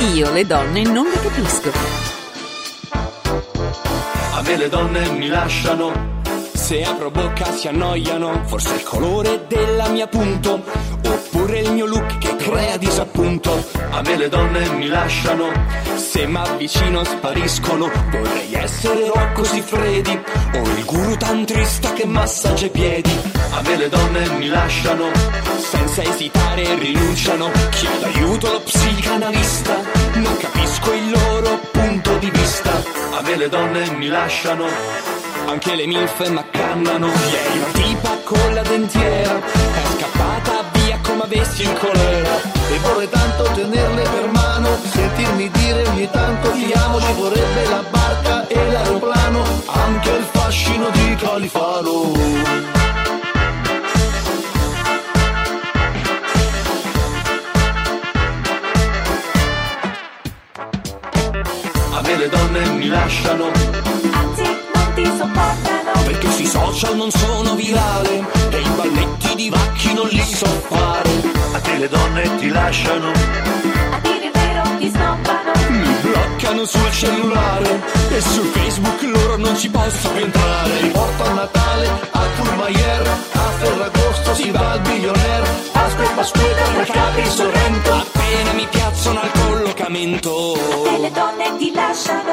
Io le donne non le capisco. A me le donne mi lasciano. Se apro bocca si annoiano. Forse il colore della mia punto. Oppure il mio look che crea disappunto. A me le donne mi lasciano. Se m'avvicino spariscono. Vorrei essere Rocco Siffredi. O il guru tantrista che massaggia i piedi. A me le donne mi lasciano. Senza esitare rinunciano. Chiedo aiuto allo psicanalista. Non capisco il loro punto di vista. A me le donne mi lasciano. Anche le milfe m'accannano. Ieri una tipa con la dentiera. Via come avessi il colera. E vorrei tanto tenerle per mano, sentirmi dire ogni tanto ti amo, ci vorrebbe la barca e l'aeroplano, anche il fascino di Califano. A me le donne mi lasciano Anzi, non ti sopportano. Perché sui social non sono virale e i balletti di vacchi non li so fare. A te le donne ti lasciano Bloccano sul cellulare e su Facebook loro non ci posso entrare. Ti porto a Natale, a Courmayeur, a Ferragosto si va al billionaire, Pasqua e Pasquetta, mercati Sorrento. Appena mi piacciono al collocamento. E le donne ti lasciano.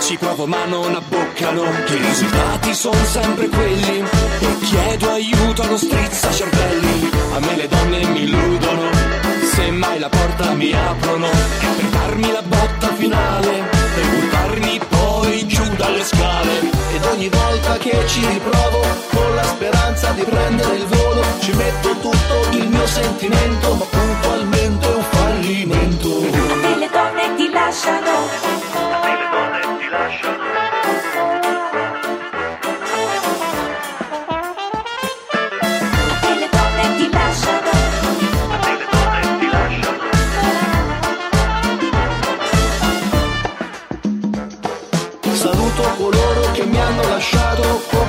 Ci provo ma non abboccano I risultati sono sempre quelli E chiedo aiuto allo strizza cervelli A me le donne mi illudono Se mai la porta mi aprono per darmi la botta finale E buttarmi poi giù dalle scale Ed ogni volta che ci riprovo, con la speranza di prendere il volo, ci metto tutto il mio sentimento, ma puntualmente è un fallimento. Le donne ti lasciano.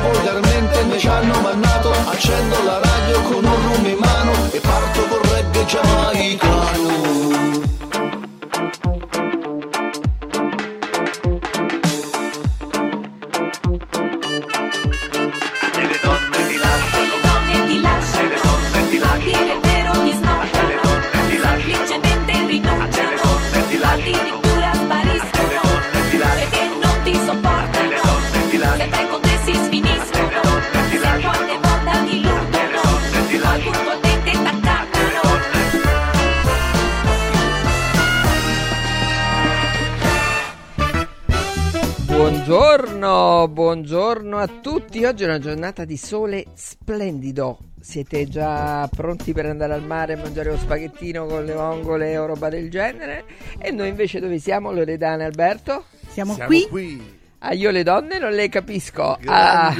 Volgarmente mi ci hanno mannato. Accendo la radio con un rum in mano e parto col reggae giamaicano. Buongiorno, buongiorno a tutti. Oggi è una giornata di sole splendido. Siete già pronti per andare al mare a mangiare lo spaghettino con le vongole o roba del genere? E noi invece dove siamo, Loredana e Alberto? Siamo, Siamo qui. qui. Ah, io le donne non le capisco. Ah.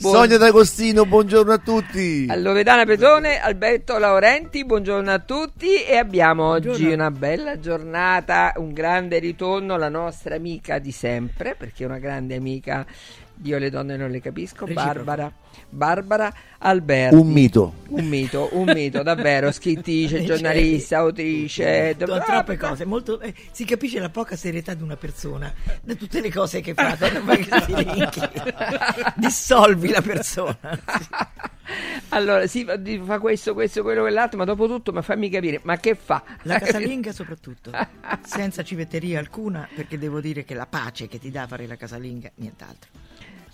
Buon- Sonia D'Agostino, buongiorno a tutti. A Loredana Petone, Alberto Laurenti, buongiorno a tutti e abbiamo oggi Buongiorno. una bella giornata, un grande ritorno alla nostra amica di sempre, perché è una grande amica, io le donne non le capisco, Reciproco. Barbara, Barbara Alberti. Un mito. Un mito, un mito, davvero, scrittrice, Cioè, giornalista, autrice, Tro- troppe cose, molto- eh, si capisce la poca serietà di una persona da tutte le cose che fa, dissolvi la persona. Allora, sì, fa- di- fa questo, questo, quello, quell'altro, ma dopo tutto, ma fammi capire, ma che fa? La casalinga soprattutto, senza civetteria alcuna, perché devo dire che la pace che ti dà fare la casalinga, nient'altro.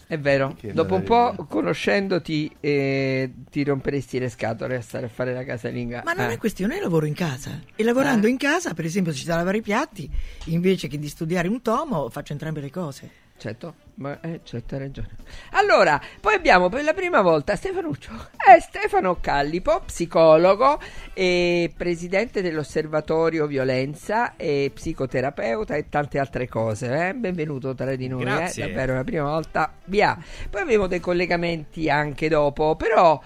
È vero, Che dopo un po' conoscendoti eh, ti romperesti le scatole a stare a fare la casalinga. Ma non Eh. è questione, io lavoro in casa e lavorando Eh. in casa, per esempio, se c'è da lavare i piatti, invece che di studiare un tomo, faccio entrambe le cose. Certo, ma eh, hai ragione. Allora, poi abbiamo per la prima volta Stefanuccio, eh, Stefano Callipo, psicologo e presidente dell'osservatorio violenza e psicoterapeuta e tante altre cose. eh. Benvenuto tra di noi, eh, Grazie. davvero la prima volta. Via. Poi avremo dei collegamenti anche dopo, però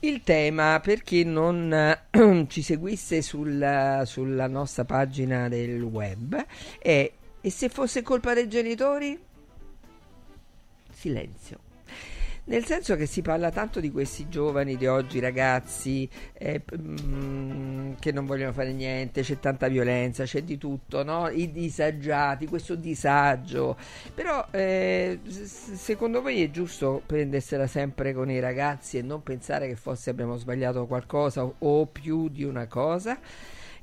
il tema per chi non eh, ci seguisse sul- sulla nostra pagina del web è e se fosse colpa dei genitori? Silenzio. nel senso che si parla tanto di questi giovani di oggi, ragazzi, eh, mm, che non vogliono fare niente, c'è tanta violenza, c'è di tutto, no? I disagiati, questo disagio. Però eh, secondo voi è giusto prendersela sempre con i ragazzi e non pensare che forse abbiamo sbagliato qualcosa o più di una cosa?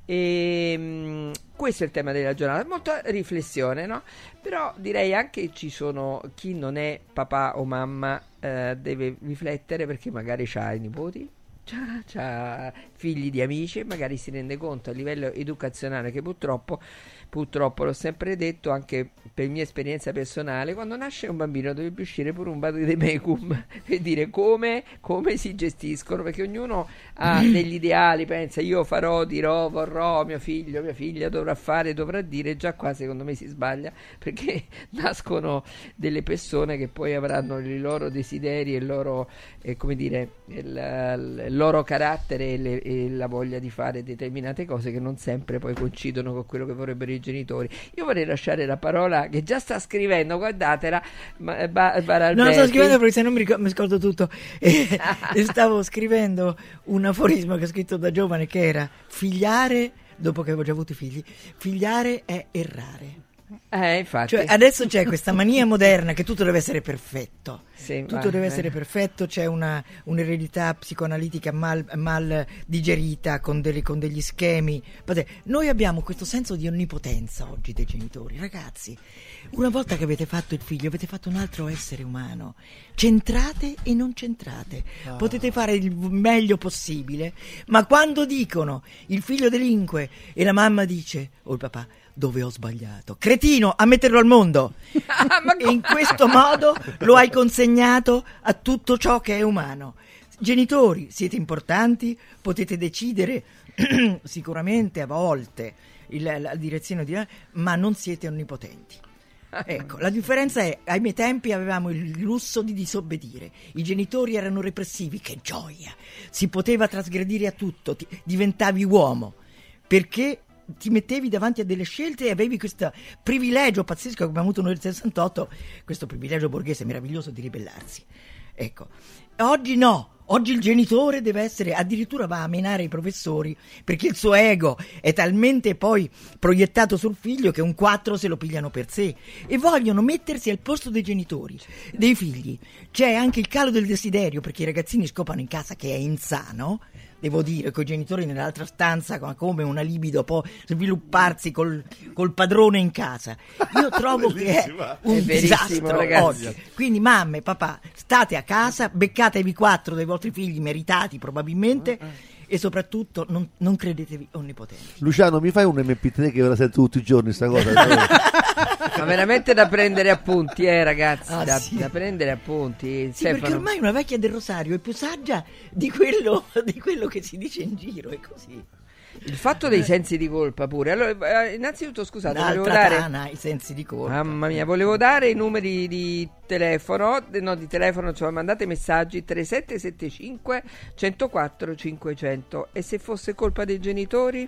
E, mm, questo è il tema della giornata, molta riflessione, no? Però direi anche ci sono chi non è papà o mamma eh, deve riflettere perché magari ha i nipoti, c'ha figli di amici magari si rende conto a livello educazionale che purtroppo, purtroppo l'ho sempre detto anche per mia esperienza personale, quando nasce un bambino dovrebbe uscire pure un vado di mecum e dire come, come si gestiscono, perché ognuno ha degli ideali, pensa io farò, dirò, vorrò, mio figlio, mia figlia dovrà fare, dovrà dire, già qua secondo me si sbaglia perché nascono delle persone che poi avranno i loro desideri e il loro, eh, come dire, il, il loro carattere e, le- e la voglia di fare determinate cose che non sempre poi coincidono con quello che vorrebbero i genitori. Io vorrei lasciare la parola che già sta scrivendo, guardatela, ma, ba, Baralberti. No, sto scrivendo perché se no mi, ricor- mi scordo tutto. E, e stavo scrivendo un aforisma che ho scritto da giovane che era figliare, dopo che avevo già avuto i figli, figliare è errare. Eh, infatti. Cioè, adesso c'è questa mania moderna che tutto deve essere perfetto. Sì, tutto va- deve eh. essere perfetto, c'è una, un'eredità psicoanalitica mal, mal digerita con, delle- con degli schemi. Noi abbiamo questo senso di onnipotenza oggi dei genitori. Ragazzi, una volta che avete fatto il figlio, avete fatto un altro essere umano. Centrate e non centrate. Potete fare il meglio possibile, ma quando dicono il figlio delinque e la mamma dice, o il papà, dove ho sbagliato? Cretino, a metterlo al mondo. e in questo modo lo hai consegnato a tutto ciò che è umano. Genitori, siete importanti, potete decidere sicuramente a volte il- la direzione di ma non siete onnipotenti. Ecco, la differenza è, ai miei tempi avevamo il lusso di disobbedire, i genitori erano repressivi, che gioia, si poteva trasgredire a tutto, ti- diventavi uomo, perché ti mettevi davanti a delle scelte e avevi questo privilegio pazzesco che abbiamo avuto noi nel 68, questo privilegio borghese meraviglioso di ribellarsi. Ecco, oggi no. Oggi il genitore deve essere, addirittura va a menare i professori perché il suo ego è talmente poi proiettato sul figlio che un 4 se lo pigliano per sé e vogliono mettersi al posto dei genitori, dei figli. C'è anche il calo del desiderio perché i ragazzini scopano in casa che è insano, devo dire, con i genitori nell'altra stanza come una libido può svilupparsi col, col padrone in casa. Io trovo che è un È disastro ragazzi. oggi. Quindi mamme, papà, state a casa, beccatevi quattro dei vostri figli meritati probabilmente e soprattutto non, non credetevi onnipotenti. Luciano, mi fai un MP3 che ora sento tutti i giorni sta cosa? Ma veramente da prendere appunti, eh, ragazzi. Ah, da, sì. da prendere appunti. Sì, perché ormai una vecchia del Rosario è più saggia di quello, di quello che si dice in giro, è così. Il fatto dei sensi di colpa pure. Allora, eh, innanzitutto, scusate, volevo Un'altra dare. tana, i sensi di colpa. Mamma mia, volevo dare i numeri di telefono, no di telefono, cioè mandate messaggi 3775 104 500 e se fosse colpa dei genitori?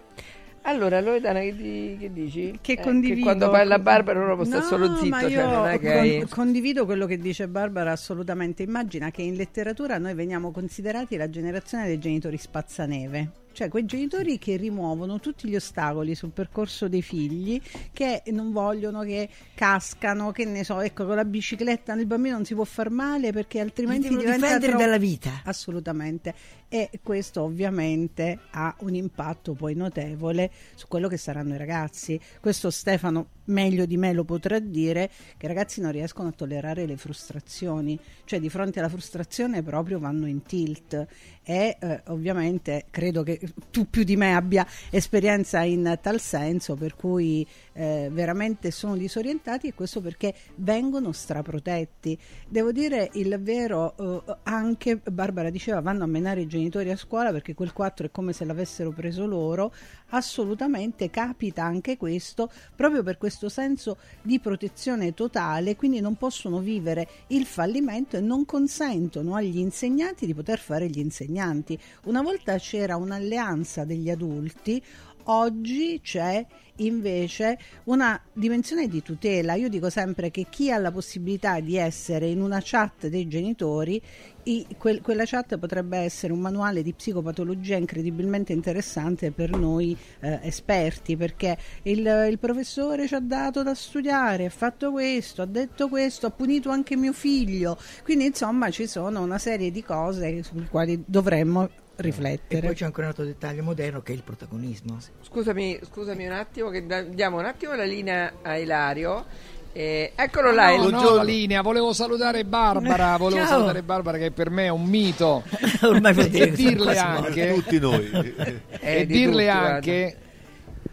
Allora, Loredana, che, di- che dici? Che Eh, condivido. quando parla Barbara uno può stare No, solo zitto, ma cioè io non è che con- hai- condivido quello che dice Barbara assolutamente. Immagina che in letteratura noi veniamo considerati la generazione dei genitori spazzaneve. Cioè quei genitori che rimuovono tutti gli ostacoli sul percorso dei figli, che non vogliono che cascano, che ne so, ecco con la bicicletta il bambino non si può far male perché altrimenti diventa difendere troppo- dalla vita. Assolutamente. E questo ovviamente ha un impatto poi notevole su quello che saranno i ragazzi. Questo Stefano meglio di me lo potrà dire che i ragazzi non riescono a tollerare le frustrazioni, cioè di fronte alla frustrazione proprio vanno in tilt e eh, ovviamente credo che tu più di me abbia esperienza in tal senso per cui eh, veramente sono disorientati e questo perché vengono straprotetti. Devo dire il vero, eh, anche Barbara diceva vanno a menare i a scuola perché quel 4 è come se l'avessero preso loro, assolutamente capita anche questo proprio per questo senso di protezione totale, quindi non possono vivere il fallimento e non consentono agli insegnanti di poter fare gli insegnanti. Una volta c'era un'alleanza degli adulti, Oggi c'è invece una dimensione di tutela. Io dico sempre che chi ha la possibilità di essere in una chat dei genitori, i- quel- quella chat potrebbe essere un manuale di psicopatologia incredibilmente interessante per noi eh, esperti, perché il, il professore ci ha dato da studiare, ha fatto questo, ha detto questo, ha punito anche mio figlio. Quindi insomma ci sono una serie di cose sulle quali dovremmo E riflettere. poi c'è anche un altro dettaglio moderno che è il protagonismo. Scusami, scusami un attimo, che da- diamo un attimo la linea a Ilario. Eh, eccolo là. No, il- no, Buongiorno. la linea, volevo salutare Barbara, volevo Ciao. salutare Barbara che per me è un mito Ormai dire e dirle anche Tutti noi. eh, e di dirle tutti, anche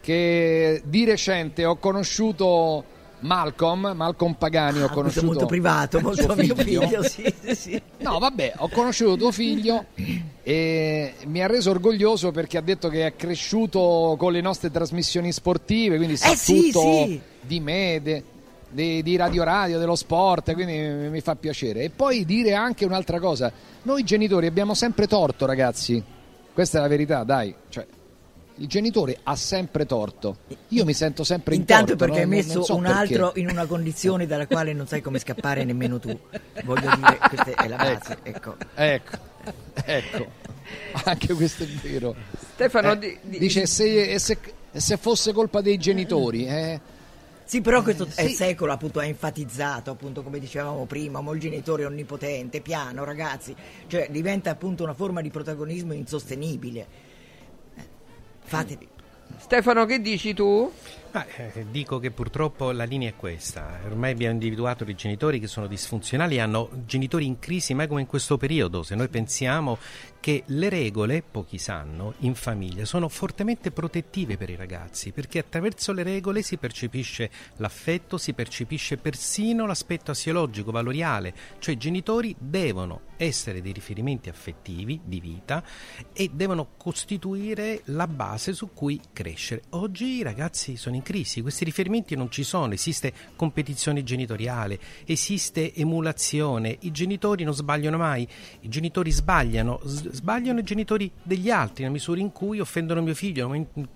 che di recente ho conosciuto Malcolm, Malcolm Pagani, ho Ah, è conosciuto molto privato, molto mio figlio, sì, sì, sì. No, vabbè, ho conosciuto tuo figlio e mi ha reso orgoglioso perché ha detto che è cresciuto con le nostre trasmissioni sportive, quindi sa Eh, tutto sì. di me, de- di, di Radio Radio, dello sport, quindi mi, mi fa piacere. E poi dire anche un'altra cosa, noi genitori abbiamo sempre torto, ragazzi. Questa è la verità, dai. Cioè, il genitore ha sempre torto. Io mi sento sempre in Intanto torto, perché no? hai Non- messo non so un perché. altro in una condizione dalla quale non sai come scappare nemmeno tu. Voglio dire, questa è la base. Ecco. Ecco, ecco. Anche questo è vero. Stefano, Eh, di- di- dice se, e se, se fosse colpa dei genitori, eh? Sì, però questo sì. è secolo appunto ha enfatizzato, appunto come dicevamo prima, il genitore onnipotente, piano, ragazzi, cioè diventa appunto una forma di protagonismo insostenibile. Fatevi. Stefano, che dici tu? Ma, eh, dico che purtroppo la linea è questa. Ormai abbiamo individuato dei genitori che sono disfunzionali, hanno genitori in crisi, mai come in questo periodo. Se noi pensiamo che le regole, pochi sanno, in famiglia sono fortemente protettive per i ragazzi, perché attraverso le regole si percepisce l'affetto, si percepisce persino l'aspetto asiologico, valoriale, cioè i genitori devono essere dei riferimenti affettivi di vita e devono costituire la base su cui crescere. Oggi i ragazzi sono in crisi, questi riferimenti non ci sono, esiste competizione genitoriale, esiste emulazione, i genitori non sbagliano mai, i genitori sbagliano, sbagliano i genitori degli altri nella misura in cui offendono mio figlio,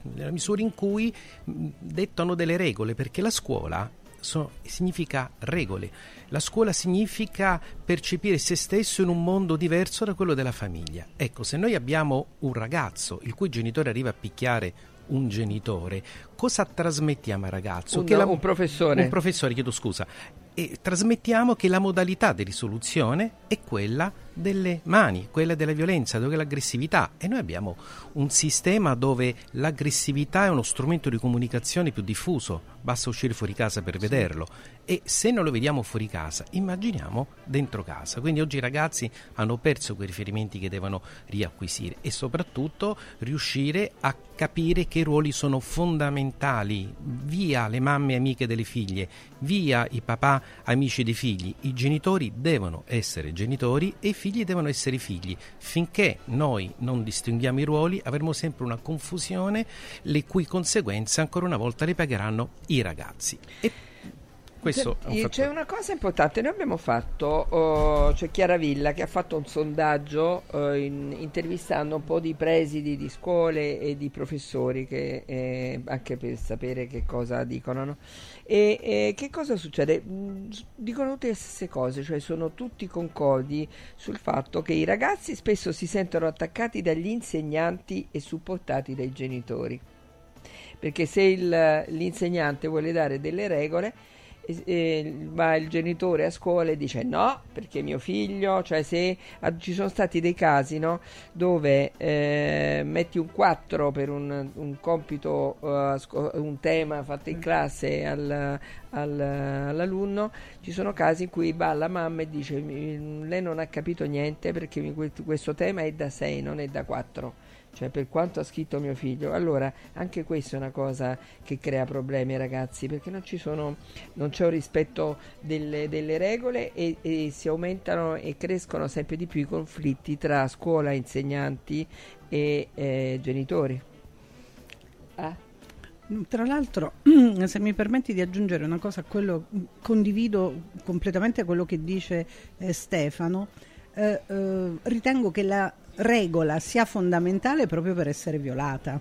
nella misura in cui dettano delle regole, perché la scuola so- significa regole. La scuola significa percepire se stesso in un mondo diverso da quello della famiglia. Ecco, se noi abbiamo un ragazzo il cui genitore arriva a picchiare un genitore, cosa trasmettiamo al ragazzo? Un- Che la- un professore. Un professore, chiedo scusa. E trasmettiamo che la modalità di risoluzione è quella delle mani, quella della violenza, dove l'aggressività. E noi abbiamo un sistema dove l'aggressività è uno strumento di comunicazione più diffuso, basta uscire fuori casa per vederlo. E se non lo vediamo fuori casa, immaginiamo dentro casa. Quindi oggi i ragazzi hanno perso quei riferimenti che devono riacquisire e soprattutto riuscire a capire che ruoli sono fondamentali. Via le mamme amiche delle figlie, via i papà amici dei figli. I genitori devono essere genitori e i figli devono essere figli. Finché noi non distinguiamo i ruoli avremo sempre una confusione le cui conseguenze ancora una volta le pagheranno i ragazzi. E questo C'è- C'è una cosa importante, noi abbiamo fatto, oh, c'è Chiara Villa che ha fatto un sondaggio eh, in- intervistando un po' di presidi di scuole e di professori che, eh, anche per sapere che cosa dicono. no? E, e che cosa succede? Mm, Dicono tutte le stesse cose, cioè sono tutti concordi sul fatto che i ragazzi spesso si sentono attaccati dagli insegnanti e supportati dai genitori perché se il- l'insegnante vuole dare delle regole e- va il genitore a scuola e dice no perché mio figlio. Cioè se ah, ci sono stati dei casi no, dove eh, metti un 4 per un, un compito sco- un tema fatto in classe al- al- all'alunno ci sono casi in cui va la mamma e dice "Mi- lei non ha capito niente perché questo tema è da 6 non è da 4 cioè per quanto ha scritto mio figlio. Allora, anche questa è una cosa che crea problemi ai ragazzi, perché non ci sono, non c'è un rispetto delle, delle regole e, e si aumentano e crescono sempre di più i conflitti tra scuola, insegnanti e eh, genitori. Ah, Tra l'altro, se mi permetti di aggiungere una cosa a quello, condivido completamente quello che dice eh, Stefano, eh, eh, ritengo che la regola sia fondamentale proprio per essere violata.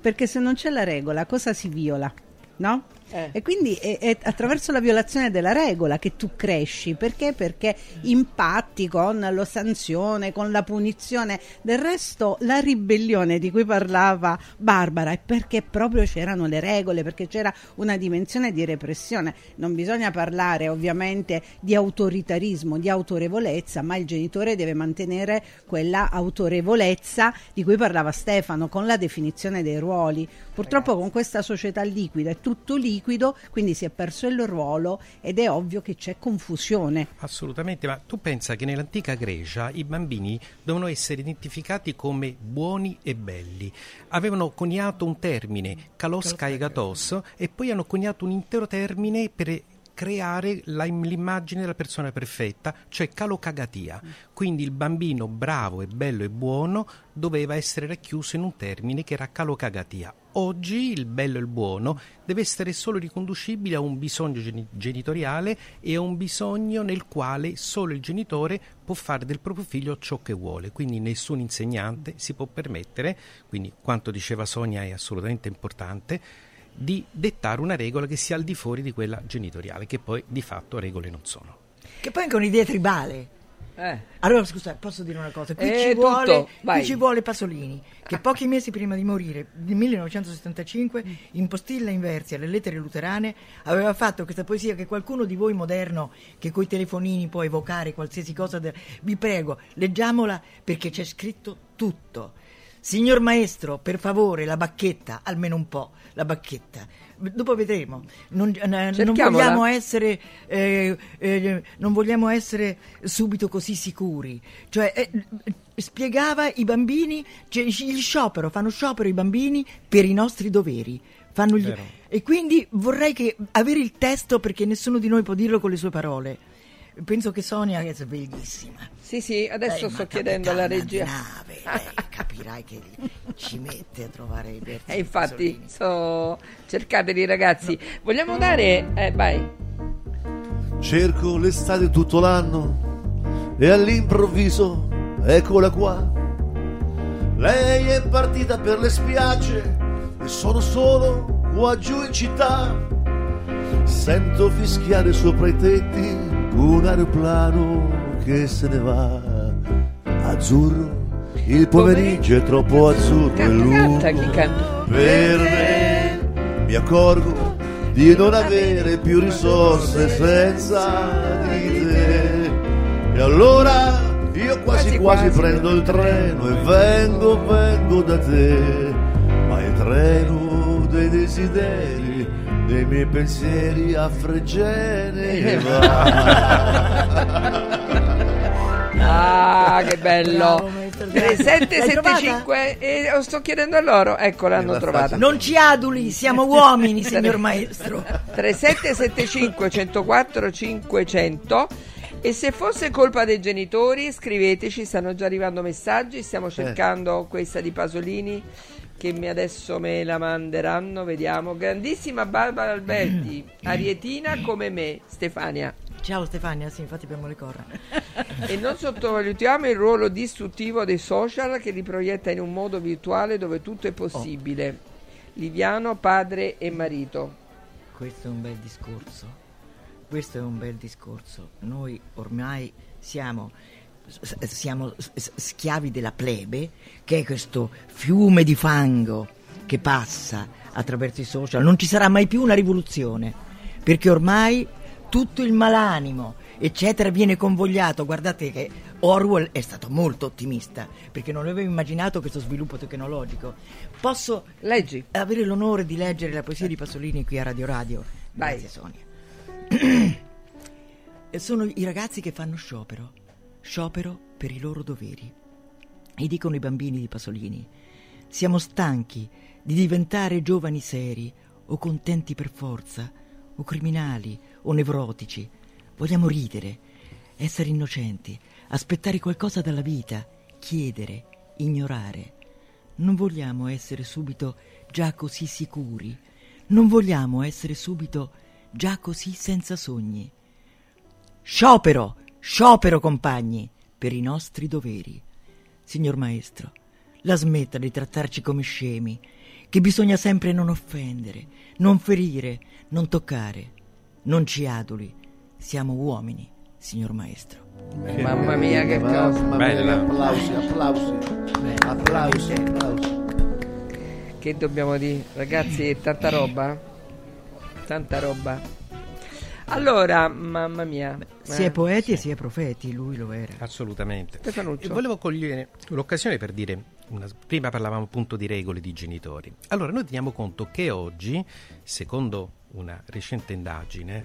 perché se non c'è la regola cosa si viola? No? Eh. E quindi è, è attraverso la violazione della regola che tu cresci, perché? Perché impatti con la sanzione, con la punizione. Del resto la ribellione di cui parlava Barbara è perché proprio c'erano le regole, perché c'era una dimensione di repressione. Non bisogna parlare ovviamente di autoritarismo, di autorevolezza, ma il genitore deve mantenere quella autorevolezza di cui parlava Stefano con la definizione dei ruoli. Purtroppo con questa società liquida è tutto liquido, quindi si è perso il ruolo ed è ovvio che c'è confusione. Assolutamente, ma tu pensa che nell'antica Grecia i bambini dovevano essere identificati come buoni e belli. Avevano coniato un termine, kalos kaigatos, e poi hanno coniato un intero termine per creare la- l'immagine della persona perfetta, cioè calocagatia. Quindi il bambino bravo e bello e buono doveva essere racchiuso in un termine che era calocagatia. Oggi il bello e il buono deve essere solo riconducibile a un bisogno geni- genitoriale e a un bisogno nel quale solo il genitore può fare del proprio figlio ciò che vuole. Quindi nessun insegnante si può permettere, quindi quanto diceva Sonia è assolutamente importante, di dettare una regola che sia al di fuori di quella genitoriale, che poi di fatto regole non sono. Che poi anche un'idea tribale. Eh. Allora, scusa, posso dire una cosa? Qui, Eh, ci, vuole, qui ci vuole Pasolini, che pochi mesi prima di morire, nel 1975, in postilla inversi alle lettere luterane, aveva fatto questa poesia che qualcuno di voi moderno, che coi telefonini può evocare qualsiasi cosa, de- vi prego, leggiamola perché c'è scritto tutto. Signor maestro, per favore, la bacchetta, almeno un po', la bacchetta. Dopo vedremo. Non, eh, non vogliamo essere eh, eh, non vogliamo essere subito così sicuri. Cioè, eh, spiegava i bambini, cioè, il sciopero, fanno sciopero i bambini per i nostri doveri. Fanno gli- e quindi vorrei che avere il testo perché nessuno di noi può dirlo con le sue parole. Penso che Sonia è bellissima. Sì, sì, adesso Lei è sto chiedendo alla regia. nave, lei capirai che ci mette a trovare i versi E infatti, Pasolini. so... cercateli ragazzi. Vogliamo dare... Eh, vai. Cerco l'estate tutto l'anno e all'improvviso eccola qua. Lei è partita per le spiagge e sono solo qua giù in città. Sento fischiare sopra i tetti un aeroplano che se ne va. Azzurro, il pomeriggio è troppo azzurro e lungo. Per me mi accorgo di non avere più risorse senza di te. E allora io quasi Quasi, quasi, quasi. prendo il treno e vengo, vengo da te. Ma il treno dei desideri, dei miei pensieri a Fregene va. Ah, che bello. Bravo, maestro. L'hai 3775 e oh, sto chiedendo a loro. Ecco, l'hanno trovata. Non ci aduli, siamo uomini, signor maestro. 3775 104 500 e se fosse colpa dei genitori scriveteci, stanno già arrivando messaggi, stiamo cercando questa di Pasolini che mi adesso me la manderanno, vediamo. Grandissima Barbara Alberti, arietina come me, Stefania. Ciao Stefania, sì, infatti abbiamo le corna. E non sottovalutiamo il ruolo distruttivo dei social che li proietta in un modo virtuale dove tutto è possibile. Liviano, padre e marito. Questo è un bel discorso. Questo è un bel discorso. Noi ormai siamo, siamo schiavi della plebe, che è questo fiume di fango che passa attraverso i social. Non ci sarà mai più una rivoluzione, perché ormai tutto il malanimo, eccetera, viene convogliato. Guardate che Orwell è stato molto ottimista, perché non aveva immaginato questo sviluppo tecnologico. Posso Leggi. avere l'onore di leggere la poesia di Pasolini qui a Radio Radio. Vai. Grazie Sonia. Sono i ragazzi che fanno sciopero, sciopero per i loro doveri. E dicono i bambini di Pasolini, siamo stanchi di diventare giovani seri o contenti per forza, o criminali o nevrotici. Vogliamo ridere, essere innocenti, aspettare qualcosa dalla vita, chiedere, ignorare. Non vogliamo essere subito già così sicuri, non vogliamo essere subito già così senza sogni. Sciopero, sciopero compagni, per i nostri doveri. Signor maestro, la smetta di trattarci come scemi, che bisogna sempre non offendere, non ferire, non toccare. Non ci aduli, siamo uomini, signor maestro. Mamma mia, che cosa. Bella. applausi, applausi, applausi, applausi. Che dobbiamo dire? Ragazzi, tanta roba? Tanta roba. Allora, mamma mia. Si è Eh, poeti e si è profeti, lui lo era. Assolutamente. Stefanuccio. E volevo cogliere l'occasione per dire, una- prima parlavamo appunto di regole di genitori. Allora noi teniamo conto che oggi, secondo una recente indagine,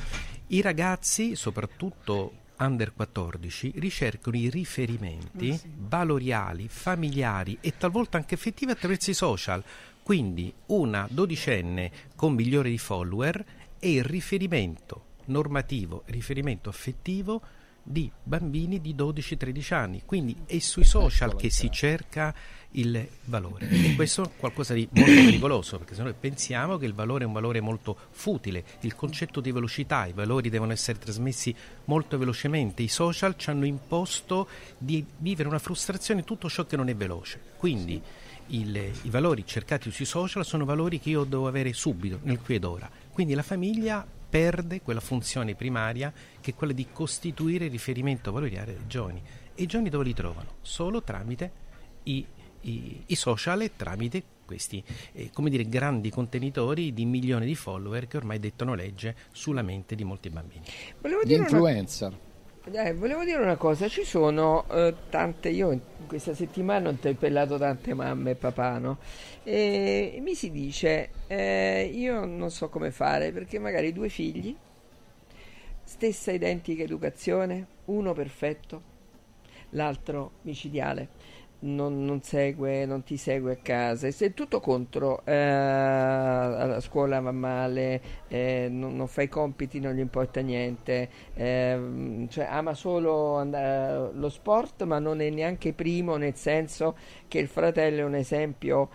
i ragazzi, soprattutto under 14, ricercano i riferimenti valoriali, familiari e talvolta anche affettivi attraverso i social. Quindi una dodicenne con milioni di follower è il riferimento normativo, riferimento affettivo di bambini di 12-13 anni, quindi è sui social che si cerca il valore. E questo è qualcosa di molto pericoloso perché se noi pensiamo che il valore è un valore molto futile, il concetto di velocità, i valori devono essere trasmessi molto velocemente, i social ci hanno imposto di vivere una frustrazione in tutto ciò che non è veloce, quindi il- i valori cercati sui social sono valori che io devo avere subito, nel qui ed ora, quindi la famiglia perde quella funzione primaria che è quella di costituire il riferimento valoriale dei giovani. E i giovani dove li trovano? Solo tramite i, i- i social e tramite questi eh, come dire, grandi contenitori di milioni di follower che ormai dettano legge sulla mente di molti bambini. Volevo Gli dire una influencer. Eh, volevo dire una cosa, ci sono eh, tante, io in questa settimana ho interpellato tante mamme e papà, no? E mi si dice, eh, io non so come fare perché magari due figli, stessa identica educazione, uno perfetto, l'altro micidiale. Non, non segue, non ti segue a casa, è tutto contro, eh, alla scuola va male, eh, non, non fa i compiti, non gli importa niente, ehm, cioè ama solo andare- lo sport, ma non è neanche primo, nel senso che il fratello è un esempio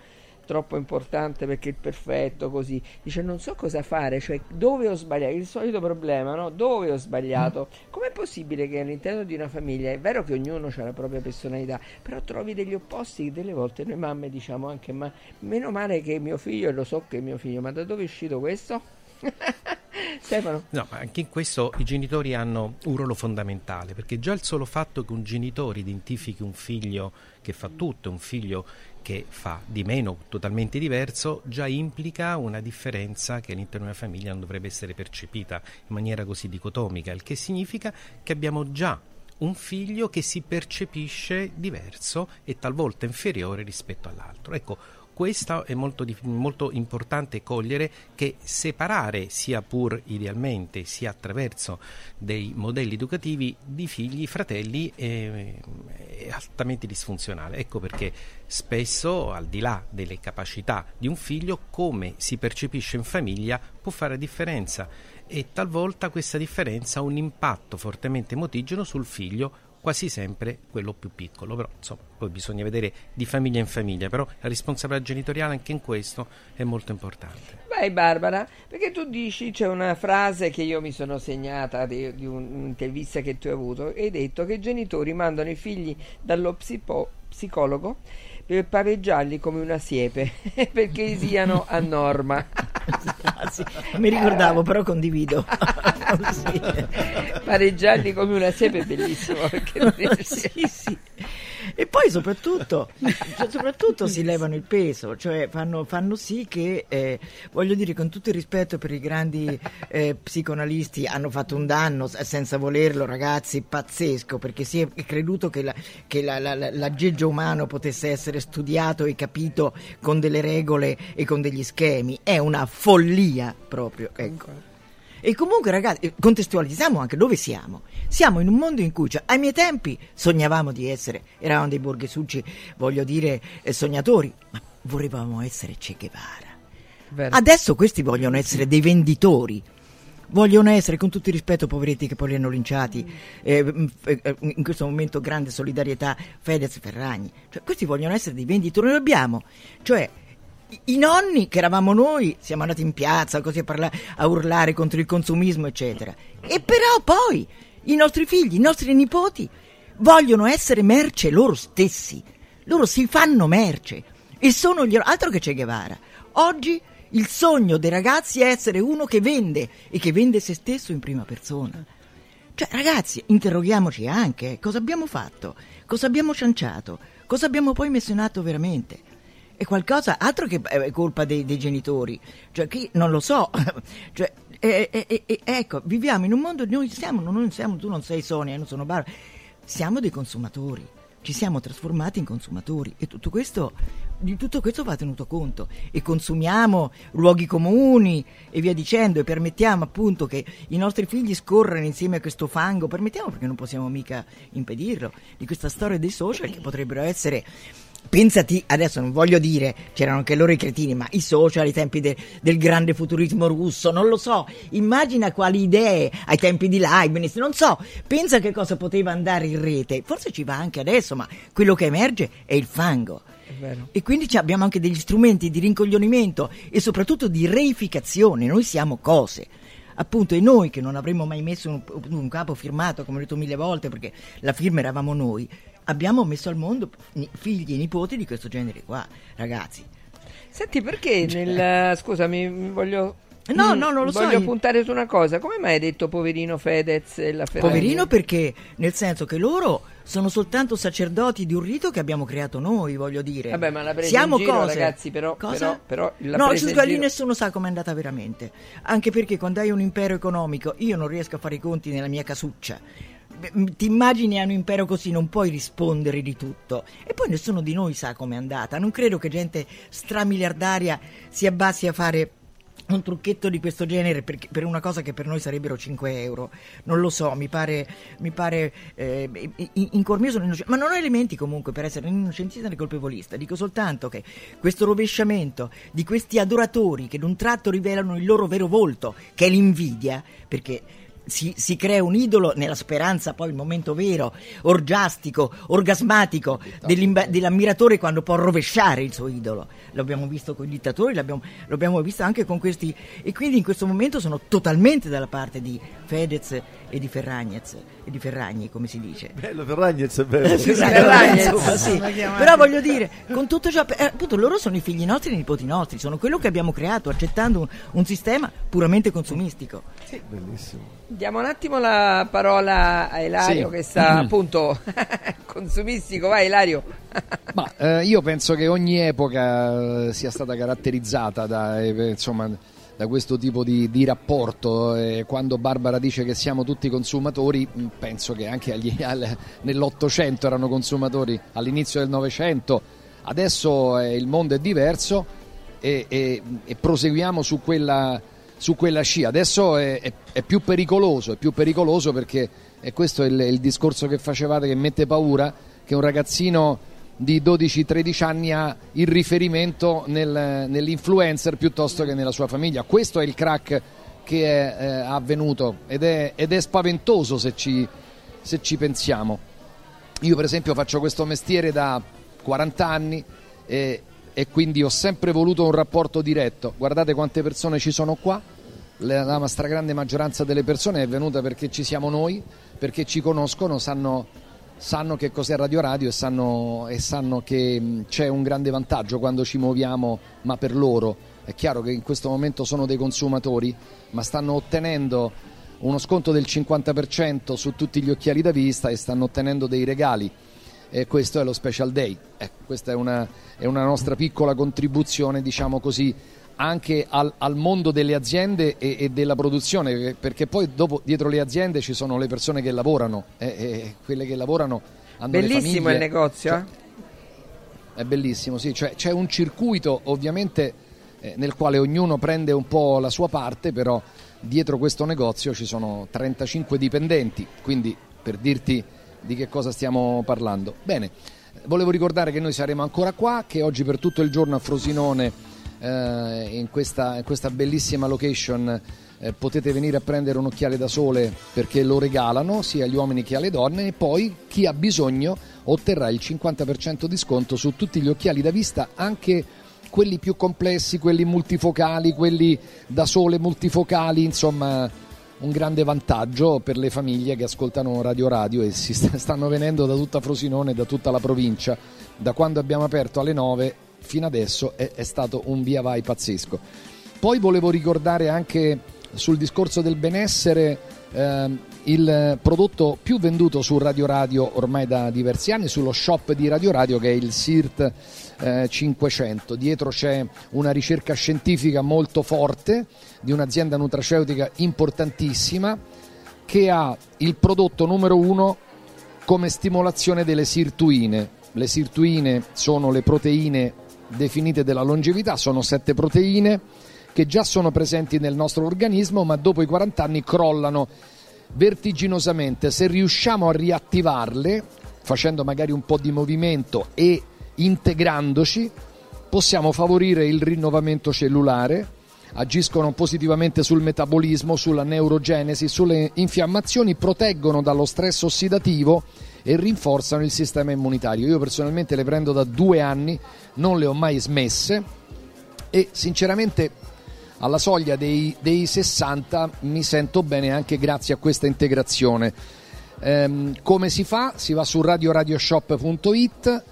troppo importante perché il perfetto così. Dice non so cosa fare cioè dove ho sbagliato? Il solito problema no? Dove ho sbagliato? Com'è possibile che all'interno di una famiglia è vero che ognuno ha la propria personalità però trovi degli opposti che delle volte noi mamme diciamo anche ma meno male che mio figlio e lo so che è mio figlio ma da dove è uscito questo? Stefano? No, ma anche in questo i genitori hanno un ruolo fondamentale, perché già il solo fatto che un genitore identifichi un figlio che fa tutto, un figlio che fa di meno totalmente diverso, già implica una differenza che all'interno di una famiglia non dovrebbe essere percepita in maniera così dicotomica, il che significa che abbiamo già un figlio che si percepisce diverso e talvolta inferiore rispetto all'altro. Ecco, questo è molto, molto importante cogliere che separare, sia pur idealmente, sia attraverso dei modelli educativi di figli, fratelli, è, è altamente disfunzionale. Ecco perché spesso, al di là delle capacità di un figlio, come si percepisce in famiglia può fare differenza e talvolta questa differenza ha un impatto fortemente emotigeno sul figlio quasi sempre quello più piccolo, però insomma poi bisogna vedere di famiglia in famiglia, però la responsabilità genitoriale anche in questo è molto importante. Vai Barbara, perché tu dici, c'è una frase che io mi sono segnata di, di un- un'intervista che tu hai avuto, hai detto che i genitori mandano i figli dallo psipo- psicologo per pareggiarli come una siepe, perché siano a norma. Ah, sì, mi ricordavo, però condivido. Sì. Pareggiarli come una siepe è bellissimo, perché sì, sì. E poi soprattutto, cioè, soprattutto si levano il peso, cioè fanno, fanno sì che, eh, voglio dire, con tutto il rispetto per i grandi eh, psicoanalisti, hanno fatto un danno senza volerlo, ragazzi, pazzesco, perché si è creduto che, la- che la- la- la- l'aggeggio umano potesse essere studiato e capito con delle regole e con degli schemi. È una follia proprio, ecco. E comunque, ragazzi, contestualizziamo anche dove siamo. Siamo in un mondo in cui, cioè, ai miei tempi, sognavamo di essere, eravamo dei borghesucci, voglio dire, eh, sognatori, ma volevamo essere Che Guevara. Vero. Adesso questi vogliono essere dei venditori. Vogliono essere, con tutto il rispetto, poveretti che poi li hanno linciati, eh, eh, in questo momento grande solidarietà, Fedez Ferragni. Cioè, questi vogliono essere dei venditori. Noi abbiamo, cioè, i- nonni che eravamo noi, siamo andati in piazza così a, parla- a urlare contro il consumismo, eccetera. E però poi i nostri figli, i nostri nipoti vogliono essere merce loro stessi. Loro si fanno merce e sono gli altro che Che Guevara. Oggi il sogno dei ragazzi è essere uno che vende e che vende se stesso in prima persona. Cioè, ragazzi, interroghiamoci anche cosa abbiamo fatto, cosa abbiamo cianciato, cosa abbiamo poi atto veramente. È qualcosa altro che è colpa dei, dei genitori. Cioè, chi non lo so. cioè, eh, eh, eh, ecco, viviamo in un mondo, noi siamo, non siamo, tu non sei Sonia, io non sono Barbara, siamo dei consumatori. Ci siamo trasformati in consumatori e tutto questo, di tutto questo va tenuto conto e consumiamo luoghi comuni e via dicendo e permettiamo appunto che i nostri figli scorrano insieme a questo fango, permettiamo perché non possiamo mica impedirlo, di questa storia dei social che potrebbero essere Pensati, adesso non voglio dire, c'erano anche loro i cretini, ma i social ai tempi de- del grande futurismo russo, non lo so, immagina quali idee ai tempi di Leibniz, non so, pensa che cosa poteva andare in rete, forse ci va anche adesso, ma quello che emerge è il fango. E quindi abbiamo anche degli strumenti di rincoglionimento e soprattutto di reificazione, noi siamo cose. Appunto e noi che non avremmo mai messo un, un, capo firmato come ho detto mille volte perché la firma eravamo noi abbiamo messo al mondo figli e nipoti di questo genere qua, ragazzi. Senti, perché nel... scusami, voglio No, no, non lo Voglio so. Voglio io... puntare su una cosa. Come mai hai detto poverino Fedez e la Ferragni? Poverino perché, nel senso che loro sono soltanto sacerdoti di un rito che abbiamo creato noi, voglio dire. Vabbè, ma la presa Siamo in giro, cose. ragazzi, però, Cosa? però, però No, cioè, lì nessuno sa com'è andata veramente. Anche perché quando hai un impero economico, io non riesco a fare i conti nella mia casuccia ti immagini a un impero così non puoi rispondere di tutto. E poi nessuno di noi sa com'è andata. Non credo che gente stramiliardaria si abbassi a fare un trucchetto di questo genere per, per, una cosa che per noi sarebbero 5 euro. Non lo so mi pare, mi pare eh, in, in cuor mio sono innocente ma non ho elementi comunque per essere né innocentista né colpevolista. Dico soltanto che questo rovesciamento di questi adoratori che d'un tratto rivelano il loro vero volto che è l'invidia perché si, si, crea un idolo nella speranza, poi il momento vero, orgiastico, orgasmatico dell'ammiratore quando può rovesciare il suo idolo. L'abbiamo visto con i dittatori, l'abbiamo, l'abbiamo visto anche con questi. E quindi in questo momento sono totalmente dalla parte di Fedez e di Ferragnez e di Ferragni, come si dice. Bello Ferragnez è bello. Sì, Ferragnez, insomma, sì. Però voglio dire, con tutto ciò, eh, appunto loro sono i figli nostri e i nipoti nostri, sono quello che abbiamo creato accettando un, un sistema puramente consumistico. Sì, bellissimo. Diamo un attimo la parola a Ilario sì. che sta appunto consumistico, vai Ilario. Ma eh, io penso che ogni epoca sia stata caratterizzata da, eh, insomma, da questo tipo di, di rapporto. Eh, quando Barbara dice che siamo tutti consumatori, mm, penso che anche agli, al, nell'Ottocento erano consumatori, all'inizio del Novecento. Adesso eh, il mondo è diverso e, e, e proseguiamo su quella su quella scia. Adesso è, è, è, più pericoloso, è più pericoloso perché e questo è il, il, discorso che facevate che mette paura che un ragazzino di 12-13 anni ha il riferimento nel, nell'influencer piuttosto che nella sua famiglia. Questo è il crack che è eh, avvenuto ed è, ed è spaventoso se ci, se ci, pensiamo. Io per esempio faccio questo mestiere da 40 anni e, e quindi ho sempre voluto un rapporto diretto. Guardate quante persone ci sono qua, la stragrande maggioranza delle persone è venuta perché ci siamo noi, perché ci conoscono, sanno, sanno che cos'è Radio Radio e sanno, e sanno che c'è un grande vantaggio quando ci muoviamo, ma per loro. È chiaro che in questo momento sono dei consumatori, ma stanno ottenendo uno sconto del 50% su tutti gli occhiali da vista e stanno ottenendo dei regali e questo è lo Special Day. Ecco, questa è una, è una, nostra piccola contribuzione, diciamo così, anche al, al mondo delle aziende e, e, della produzione, perché poi dopo dietro le aziende ci sono le persone che lavorano e, e quelle che lavorano hanno Bellissimo il negozio, cioè, eh? È bellissimo, sì, cioè, c'è un circuito ovviamente eh, nel quale ognuno prende un po' la sua parte, però dietro questo negozio ci sono 35 dipendenti, quindi per dirti di che cosa stiamo parlando. Bene, volevo ricordare che noi saremo ancora qua, che oggi per tutto il giorno a Frosinone, eh, in, questa, in, questa, bellissima location, eh, potete venire a prendere un occhiale da sole perché lo regalano sia agli uomini che alle donne e poi chi ha bisogno otterrà il 50% di sconto su tutti gli occhiali da vista, anche quelli più complessi, quelli multifocali, quelli da sole multifocali, insomma un grande vantaggio per le famiglie che ascoltano Radio Radio e si stanno venendo da tutta Frosinone, da tutta la provincia. Da quando abbiamo aperto alle 9 fino adesso è, è stato un via vai pazzesco. Poi volevo ricordare anche sul discorso del benessere ehm, il prodotto più venduto su Radio Radio ormai da diversi anni, sullo shop di Radio Radio che è il SIRT eh, 500. Dietro c'è una ricerca scientifica molto forte di un'azienda nutraceutica importantissima che ha il prodotto numero uno come stimolazione delle sirtuine. Le sirtuine sono le proteine definite della longevità, sono sette proteine che già sono presenti nel nostro organismo, ma dopo i 40 anni crollano vertiginosamente. Se riusciamo a riattivarle, facendo magari un po' di movimento e integrandoci, possiamo favorire il rinnovamento cellulare, agiscono positivamente sul metabolismo, sulla neurogenesi, sulle infiammazioni, proteggono dallo stress ossidativo e rinforzano il sistema immunitario. Io personalmente le prendo da due anni, non le ho mai smesse e sinceramente alla soglia dei, dei 60 mi sento bene anche grazie a questa integrazione. Ehm, come si fa? Si va su radioradioshop.it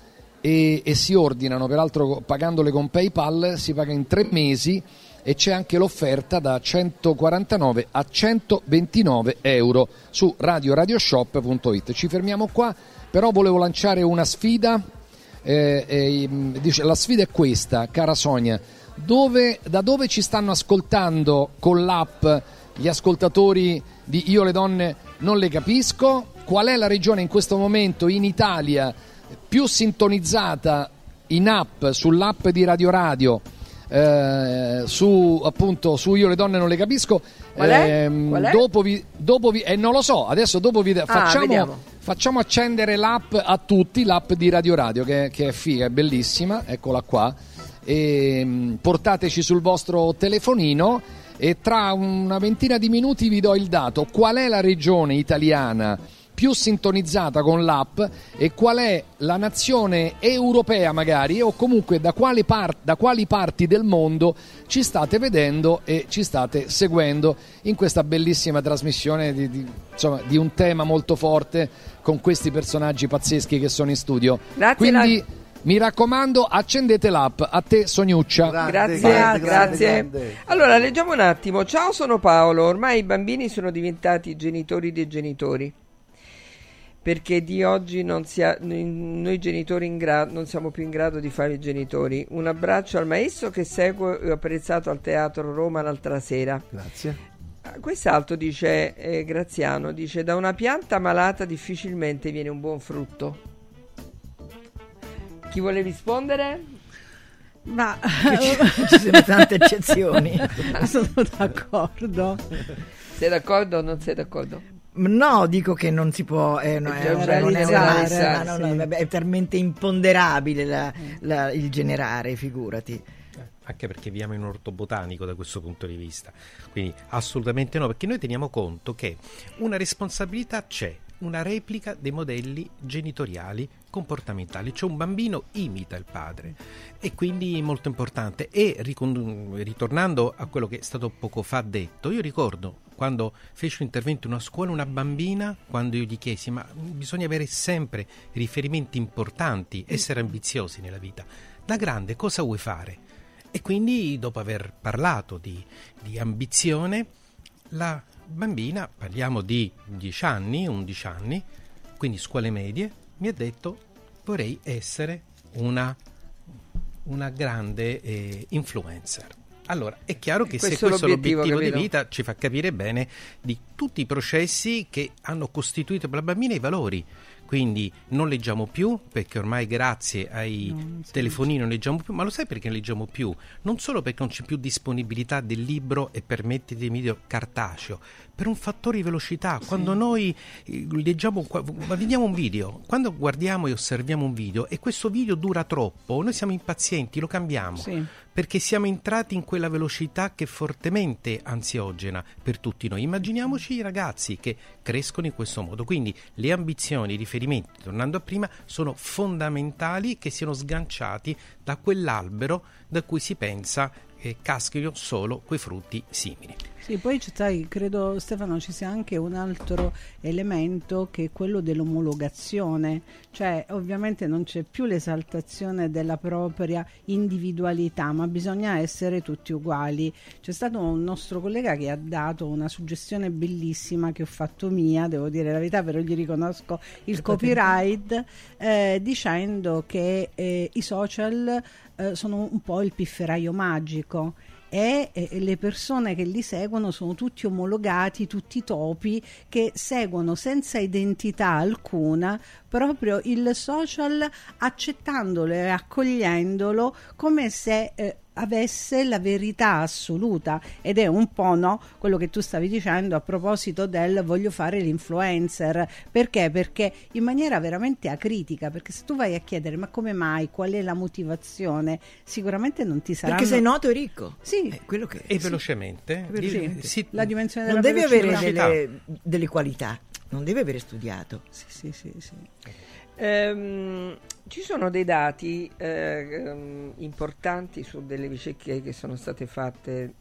e, e si ordinano, peraltro pagandole con PayPal si paga in tre mesi e c'è anche l'offerta da 149 a 129 euro su radioradioshop.it. Ci fermiamo qua, però volevo lanciare una sfida. Eh, eh, dice, la sfida è questa, cara Sonia. Dove, da dove ci stanno ascoltando con l'app gli ascoltatori di Io le donne non le capisco? Qual è la regione in questo momento in Italia più sintonizzata in app, sull'app di Radio Radio? Eh, su appunto su Io le donne non le capisco. Qual è? Ehm, Qual è? Dopo vi, dopo vi, eh, non lo so, adesso dopo vi facciamo, vediamo. facciamo accendere l'app a tutti, l'app di Radio Radio che, che è figa, è bellissima, eccola qua. E, mh, portateci sul vostro telefonino e tra una ventina di minuti vi do il dato. Qual è la regione italiana? Più sintonizzata con l'app e qual è la nazione europea magari o comunque da quali, par- da quali parti del mondo ci state vedendo e ci state seguendo in questa bellissima trasmissione di, di- insomma, di un tema molto forte con questi personaggi pazzeschi che sono in studio. Grazie, Quindi mi raccomando accendete l'app. A te Sognuccia. Grazie, grande, grazie. grande, grande. Allora, leggiamo un attimo. Ciao, sono Paolo. Ormai i bambini sono diventati genitori dei genitori. Perché di oggi ha- noi noi genitori in gra- non siamo più in grado di fare i genitori. Un abbraccio al maestro che seguo e ho apprezzato al teatro Roma l'altra sera. Grazie. Ah, Quest'altro dice eh, Graziano: dice da una pianta malata difficilmente viene un buon frutto. Chi vuole rispondere? Ma Ci sono tante eccezioni. sono d'accordo. Sei d'accordo o non sei d'accordo? No, dico che non si può, eh, no, È è, già non è, una- ma no, no, sì. è talmente imponderabile la- la- il generare, figurati. anche perché viviamo in un orto botanico da questo punto di vista. Quindi assolutamente no, perché noi teniamo conto che una responsabilità c'è, una replica dei modelli genitoriali comportamentali, cioè un bambino imita il padre e quindi è molto importante. E ritornando a quello che è stato poco fa detto, io ricordo quando feci un intervento in una scuola una bambina, quando io gli chiesi ma bisogna avere sempre riferimenti importanti, essere ambiziosi nella vita. Da grande cosa vuoi fare? E quindi, dopo aver parlato di, di ambizione, la bambina, parliamo di 10 anni, 11 anni, quindi scuole medie, mi ha detto vorrei essere una, una grande eh, influencer. Allora, è chiaro che se Questo è questo è l'obiettivo, l'obiettivo di vita ci fa capire bene di tutti i processi che hanno costituito per la bambina i valori. Quindi non leggiamo più, perché ormai grazie ai No, telefonini non leggiamo più, ma lo sai perché non leggiamo più? Non solo perché non c'è più disponibilità del libro e permettetemi di cartaceo, per un fattore di velocità. Quando noi eh, leggiamo, ma vediamo un video, quando guardiamo e osserviamo un video e questo video dura troppo, noi siamo impazienti, lo cambiamo Sì. perché siamo entrati in quella velocità che è fortemente ansiogena per tutti noi. Immaginiamoci i ragazzi che crescono in questo modo. Quindi le ambizioni, i riferimenti, tornando a prima, sono fondamentali che siano sganciati da quell'albero da cui si pensa che caschino solo quei frutti simili. Sì, poi ci- sai, credo Stefano ci sia anche un altro elemento che è quello dell'omologazione, cioè ovviamente non c'è più l'esaltazione della propria individualità, ma bisogna essere tutti uguali. C'è stato un nostro collega che ha dato una suggestione bellissima che ho fatto mia, devo dire la verità, però gli riconosco il copyright, eh, dicendo che eh, i social eh, sono un po' il pifferaio magico e eh, le persone che li seguono sono tutti omologati, tutti topi che seguono senza identità alcuna proprio il social accettandolo e accogliendolo come se eh, avesse la verità assoluta ed è un po' no, quello che tu stavi dicendo a proposito del voglio fare l'influencer perché? Perché in maniera veramente acritica perché se tu vai a chiedere ma come mai qual è la motivazione sicuramente non ti saranno Perché sei noto e ricco. sì, È quello che E sì. velocemente? sì, il- si- la dimensione Non della deve avere velocità. delle, delle qualità, non deve avere studiato. sì sì sì, sì. Ehm, ci sono dei dati eh, importanti su delle ricerche che sono state fatte.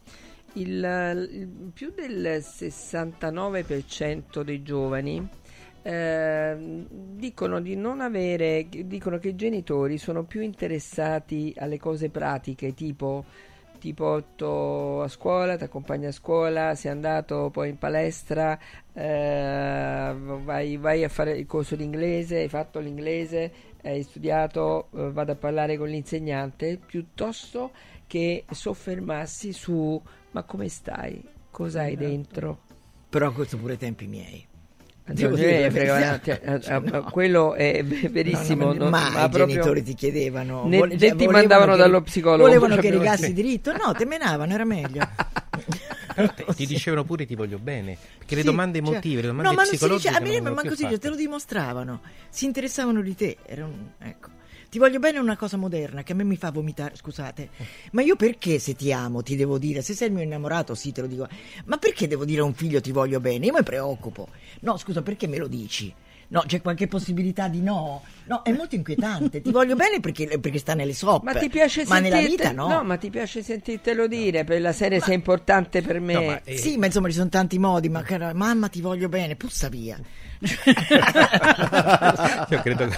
Il, il- più del 69% dei giovani ehm, dicono di non avere, dicono che i genitori sono più interessati alle cose pratiche, tipo ti porto a scuola, ti accompagno a scuola, sei andato poi in palestra, eh, vai, vai a fare il corso di inglese, hai fatto l'inglese, hai studiato, eh, vado a parlare con l'insegnante, piuttosto che soffermarsi su ma come stai, cosa hai dentro. Però questo pure ai tempi miei. Devo dire la frega, verità. cioè, eh, Cioè, no. quello è verissimo. No, no, non- ma ma i proprio- genitori ti chiedevano Ne- vole- cioè, ti mandavano che- dallo psicologo. volevano che rigassi sì. diritto no te menavano era meglio ti dicevano pure ti voglio bene, perché le Sì, domande cioè- emotive, le domande no, ma non si psicologiche dice, a me ma manco si dice, te lo dimostravano si interessavano di te era un- ecco. Ti voglio bene è una cosa moderna che a me mi fa vomitare scusate ma io perché se ti amo ti devo dire se sei il mio innamorato sì te lo dico ma perché devo dire a un figlio ti voglio bene io mi preoccupo no scusa perché me lo dici No, c'è qualche possibilità di no? No, è molto inquietante. Ti voglio bene perché, perché sta nelle soppe. Ma ti piace Ma nella sentirte- vita no. ma ti piace sentirtelo dire per la serie sei importante per me. No, ma, eh, Sì, ma insomma ci sono tanti modi, ma cara, mamma ti voglio bene, puzza via. Io credo,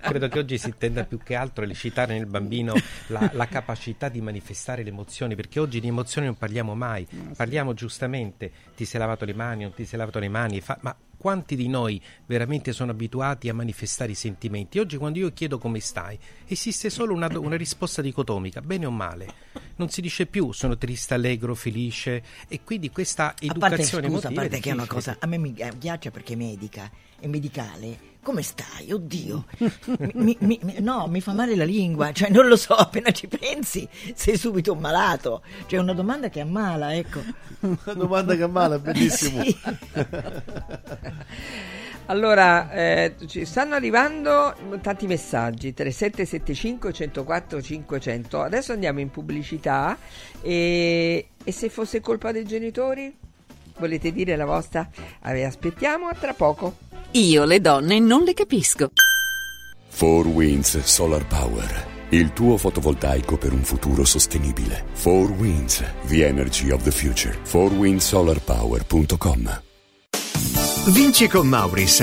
credo che oggi si tenda più che altro a elicitare nel bambino la, la capacità di manifestare le emozioni, perché oggi di emozioni non parliamo mai, parliamo giustamente, ti sei lavato le mani, non ti sei lavato le mani, fa- ma quanti di noi veramente sono abituati a manifestare i sentimenti? Oggi quando io chiedo come stai, esiste solo una, una risposta dicotomica, bene o male. Non si dice più sono triste, allegro, felice e quindi questa A parte, educazione scusa, a parte che è una cosa, a me mi eh, ghiaccia perché medica, medicale. Come stai? Oddio. Mi- mi- mi- no, mi fa male la lingua, cioè non lo so, appena ci pensi sei subito un malato. Cioè è una domanda che ammala, ecco. Una domanda che ammala, bellissimo. Sì. Allora, eh, ci stanno arrivando tanti messaggi 3775 104 500. Adesso andiamo in pubblicità e, e se fosse colpa dei genitori? Volete dire la vostra? Eh, aspettiamo a tra poco. Io le donne non le capisco. 4 Winds Solar Power. Il tuo fotovoltaico per un futuro sostenibile. 4 Winds, the energy of the future. 4windsolarpower.com Vinci con Mauris.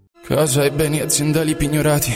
Casa e beni aziendali pignorati,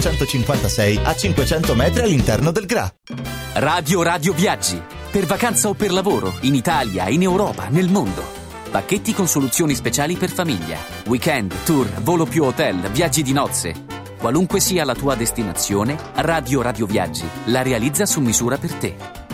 956 a 500 metri all'interno del GRA. Radio Radio Viaggi. Per vacanza o per lavoro, in Italia, in Europa, nel mondo. Pacchetti con soluzioni speciali per famiglia. Weekend, tour, volo più hotel, viaggi di nozze. Qualunque sia la tua destinazione, Radio Radio Viaggi la realizza su misura per te.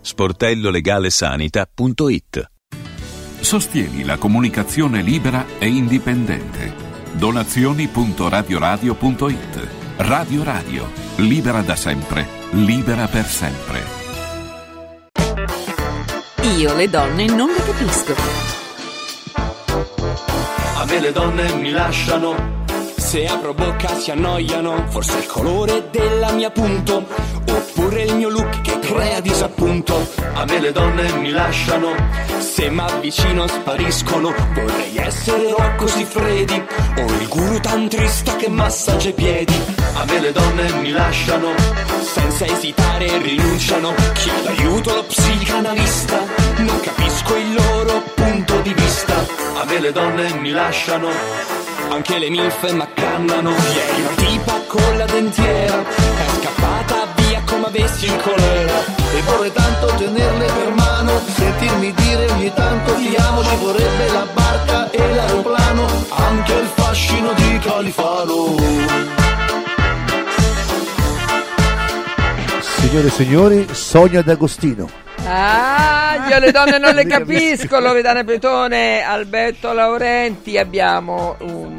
sportellolegalesanita.it Sostieni la comunicazione libera e indipendente. Donazioni.radioradio.it Radio Radio, libera da sempre, libera per sempre. Io le donne non le capisco. A me le donne mi lasciano. Se apro bocca si annoiano. Forse il colore della mia punto. Oppure il mio look che crea disappunto. A me le donne mi lasciano. Se m'avvicino spariscono. Vorrei essere Rocco Siffredi. O il guru tantrista che massaggia i piedi. A me le donne mi lasciano. Senza esitare rinunciano. Chiedo aiuto allo psicanalista. Non capisco il loro punto di vista. A me le donne mi lasciano. Anche le milf m'accannano Ieri una tipa con la dentiera È scappata via come avessi il colera. E vorrei tanto tenerle per mano Sentirmi dire ogni tanto ti amo Ci vorrebbe la barca e l'aeroplano Anche il fascino di Califano Signore e signori, Sonia D'Agostino. Ah, io le donne non le capisco, Loredana Petone, Alberto Laurenti, abbiamo un,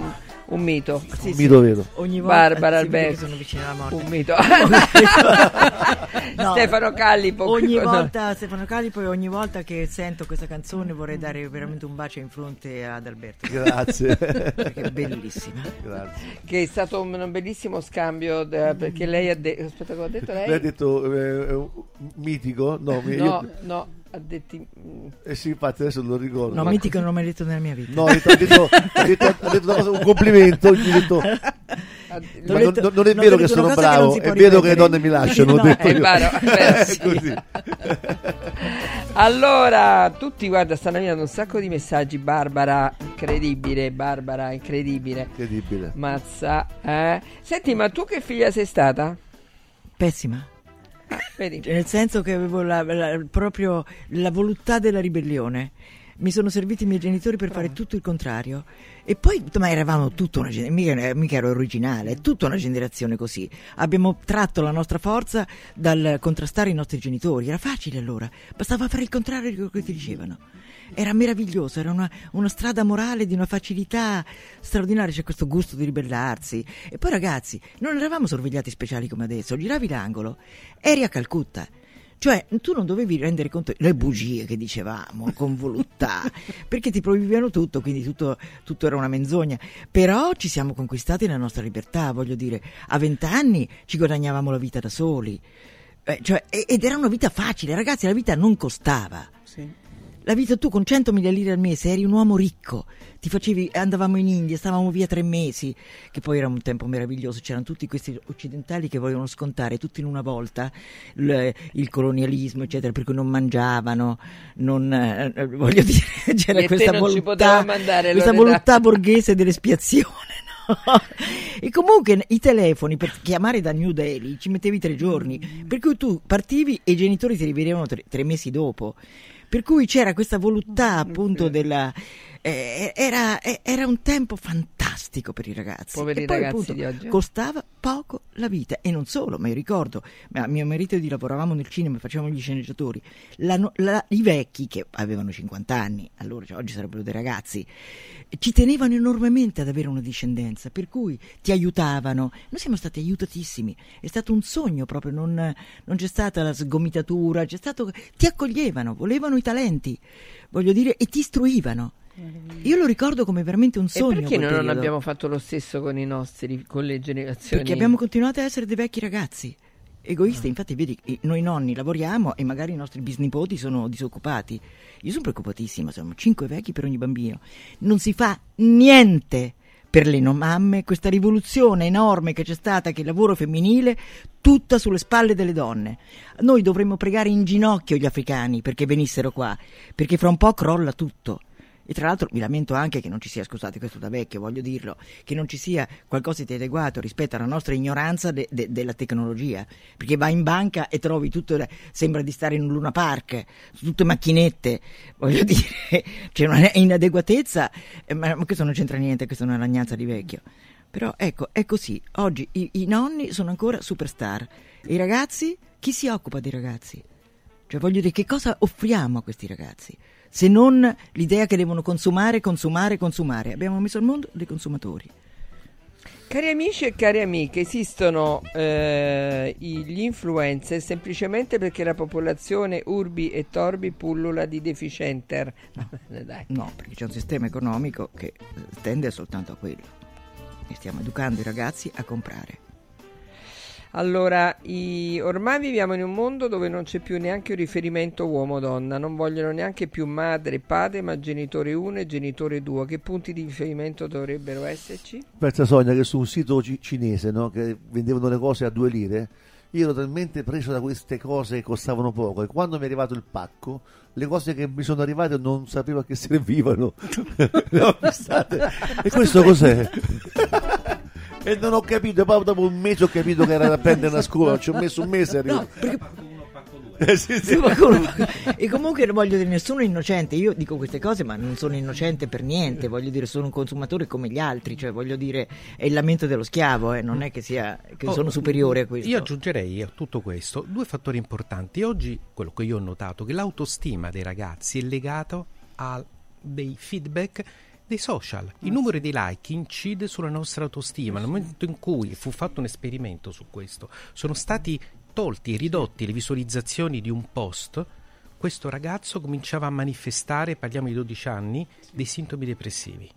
un mito. Un mito vero. Ogni volta- Barbara Alberti. sono vicino alla morte. Un mito. No, Stefano Callipo. Ogni volta, Stefano Callipo, e ogni volta che sento questa canzone vorrei dare veramente un bacio in fronte ad Alberto. Grazie. Perché è bellissima. Grazie. Che è stato un, un bellissimo scambio da- perché lei ha detto... Aspetta, cosa ha detto lei? Lei ha detto eh, mitico? No, mi- No, io- no, ha detto... mm, Eh sì, infatti adesso lo ricordo. No, mitico non l'ho mai detto nella mia vita. No, ha detto, ha detto- ha detto- ha detto una cosa- un complimento. gli ho detto, ma non, detto- non è vero che sono che bravo, si è vero che le donne mi lasciano. ho No, detto è io. vero, è. Così. Allora, tutti guarda, stanno arrivando un sacco di messaggi. Barbara, incredibile. Barbara, incredibile. Incredibile. Mazza, eh. Senti, ma tu che figlia sei stata? Pessima. Vedi? Cioè, nel senso che avevo la- la- proprio la voluttà della ribellione. Mi sono serviti i miei genitori per fare tutto il contrario. E poi, ma eravamo tutta una generazione, mica, mica ero originale, tutta una generazione così. Abbiamo tratto la nostra forza dal contrastare i nostri genitori. Era facile allora, bastava fare il contrario di quello che ti dicevano. Era meraviglioso, era una, una strada morale di una facilità straordinaria, c'è questo gusto di ribellarsi. E poi ragazzi, non eravamo sorvegliati speciali come adesso, giravi l'angolo, eri a Calcutta. Cioè, tu non dovevi rendere conto le bugie che dicevamo con voluttà, perché ti proibivano tutto, quindi tutto, tutto era una menzogna. Però ci siamo conquistati la nostra libertà, voglio dire, a vent'anni ci guadagnavamo la vita da soli. Eh, cioè, ed era una vita facile, ragazzi, la vita non costava. La vita tu con 100.000 lire al mese eri un uomo ricco, ti facevi, andavamo in India, stavamo via tre mesi, che poi era un tempo meraviglioso, c'erano tutti questi occidentali che volevano scontare tutto in una volta il, il colonialismo, eccetera, per cui non mangiavano, non, eh, eh, voglio dire, c'era questa volontà, mandare, questa volontà borghese dell'espiazione. no? E comunque i telefoni per chiamare da New Delhi ci mettevi tre giorni, per cui tu partivi e i genitori ti rivedevano tre, tre mesi dopo. Per cui c'era questa voluttà appunto della... eh, era, eh, era un tempo fantastico per i ragazzi. Poveri E poi, ragazzi appunto, di oggi, eh. Costava poco la vita e non solo, ma io ricordo, ma mio marito e io lavoravamo nel cinema, facevamo gli sceneggiatori, La la- i vecchi che avevano 50 anni, allora cioè, oggi sarebbero dei ragazzi, ci tenevano enormemente ad avere una discendenza, per cui ti aiutavano. Noi siamo stati aiutatissimi, è stato un sogno proprio, non, non c'è stata la sgomitatura, c'è stato, ti accoglievano, volevano i talenti, voglio dire, e ti istruivano. Io lo ricordo come veramente un E sogno. perché quel noi non abbiamo fatto lo stesso con i nostri, con le generazioni? Perché abbiamo continuato a essere dei vecchi ragazzi. Egoisti, infatti, vedi, noi nonni lavoriamo e magari i nostri bisnipoti sono disoccupati. Io sono preoccupatissima, siamo cinque vecchi per ogni bambino. Non si fa niente per le no mamme, questa rivoluzione enorme che c'è stata, che il lavoro femminile, tutta sulle spalle delle donne. Noi dovremmo pregare in ginocchio gli africani perché venissero qua, perché fra un po' crolla tutto. E tra l'altro mi lamento anche che non ci sia, scusate questo da vecchio, voglio dirlo, che non ci sia qualcosa di adeguato rispetto alla nostra ignoranza de- de- della tecnologia. Perché vai in banca e trovi tutto, sembra di stare in un Luna Park, tutte macchinette, voglio dire, c'è una inadeguatezza, eh, ma, ma questo non c'entra niente, questa è una lagnanza di vecchio. Però ecco, è così, oggi i, i nonni sono ancora superstar, i ragazzi, chi si occupa dei ragazzi? Cioè voglio dire, che cosa offriamo a questi ragazzi? Se non l'idea che devono consumare, consumare, consumare. Abbiamo messo al mondo dei consumatori. Cari amici e cari amiche, esistono eh, gli influencer semplicemente perché la popolazione urbi e torbi pullula di deficienter. Dai. No, perché c'è un sistema economico che eh, tende soltanto a quello. E stiamo educando i ragazzi a comprare. Allora, i- ormai viviamo in un mondo dove non c'è più neanche un riferimento uomo-donna, non vogliono neanche più madre e padre, ma genitore 1 e genitore 2. Che punti di riferimento dovrebbero esserci? Pensa Sonia che su un sito ci- cinese no, che vendevano le cose a due lire, io ero talmente preso da queste cose che costavano poco e quando mi è arrivato il pacco, le cose che mi sono arrivate non sapevo a che servivano. E questo cos'è? E non ho capito, poi dopo un mese ho capito che era da prendere una scuola, ci ho messo un mese a arrivare. Eh, sì, sì. Sì, qualcuno- e comunque non voglio dire nessuno è innocente, io dico queste cose ma non sono innocente per niente, voglio dire sono un consumatore come gli altri, cioè voglio dire è il lamento dello schiavo, eh, non è che, sia, che Oh, sono superiore a questo. Io aggiungerei a tutto questo due fattori importanti. Oggi quello che io ho notato è che l'autostima dei ragazzi è legato a dei feedback dei social. Il numero di like incide sulla nostra autostima. Nel momento in cui fu fatto un esperimento su questo, sono stati tolti e ridotti le visualizzazioni di un post, questo ragazzo cominciava a manifestare, parliamo di 12 anni, dei sintomi depressivi.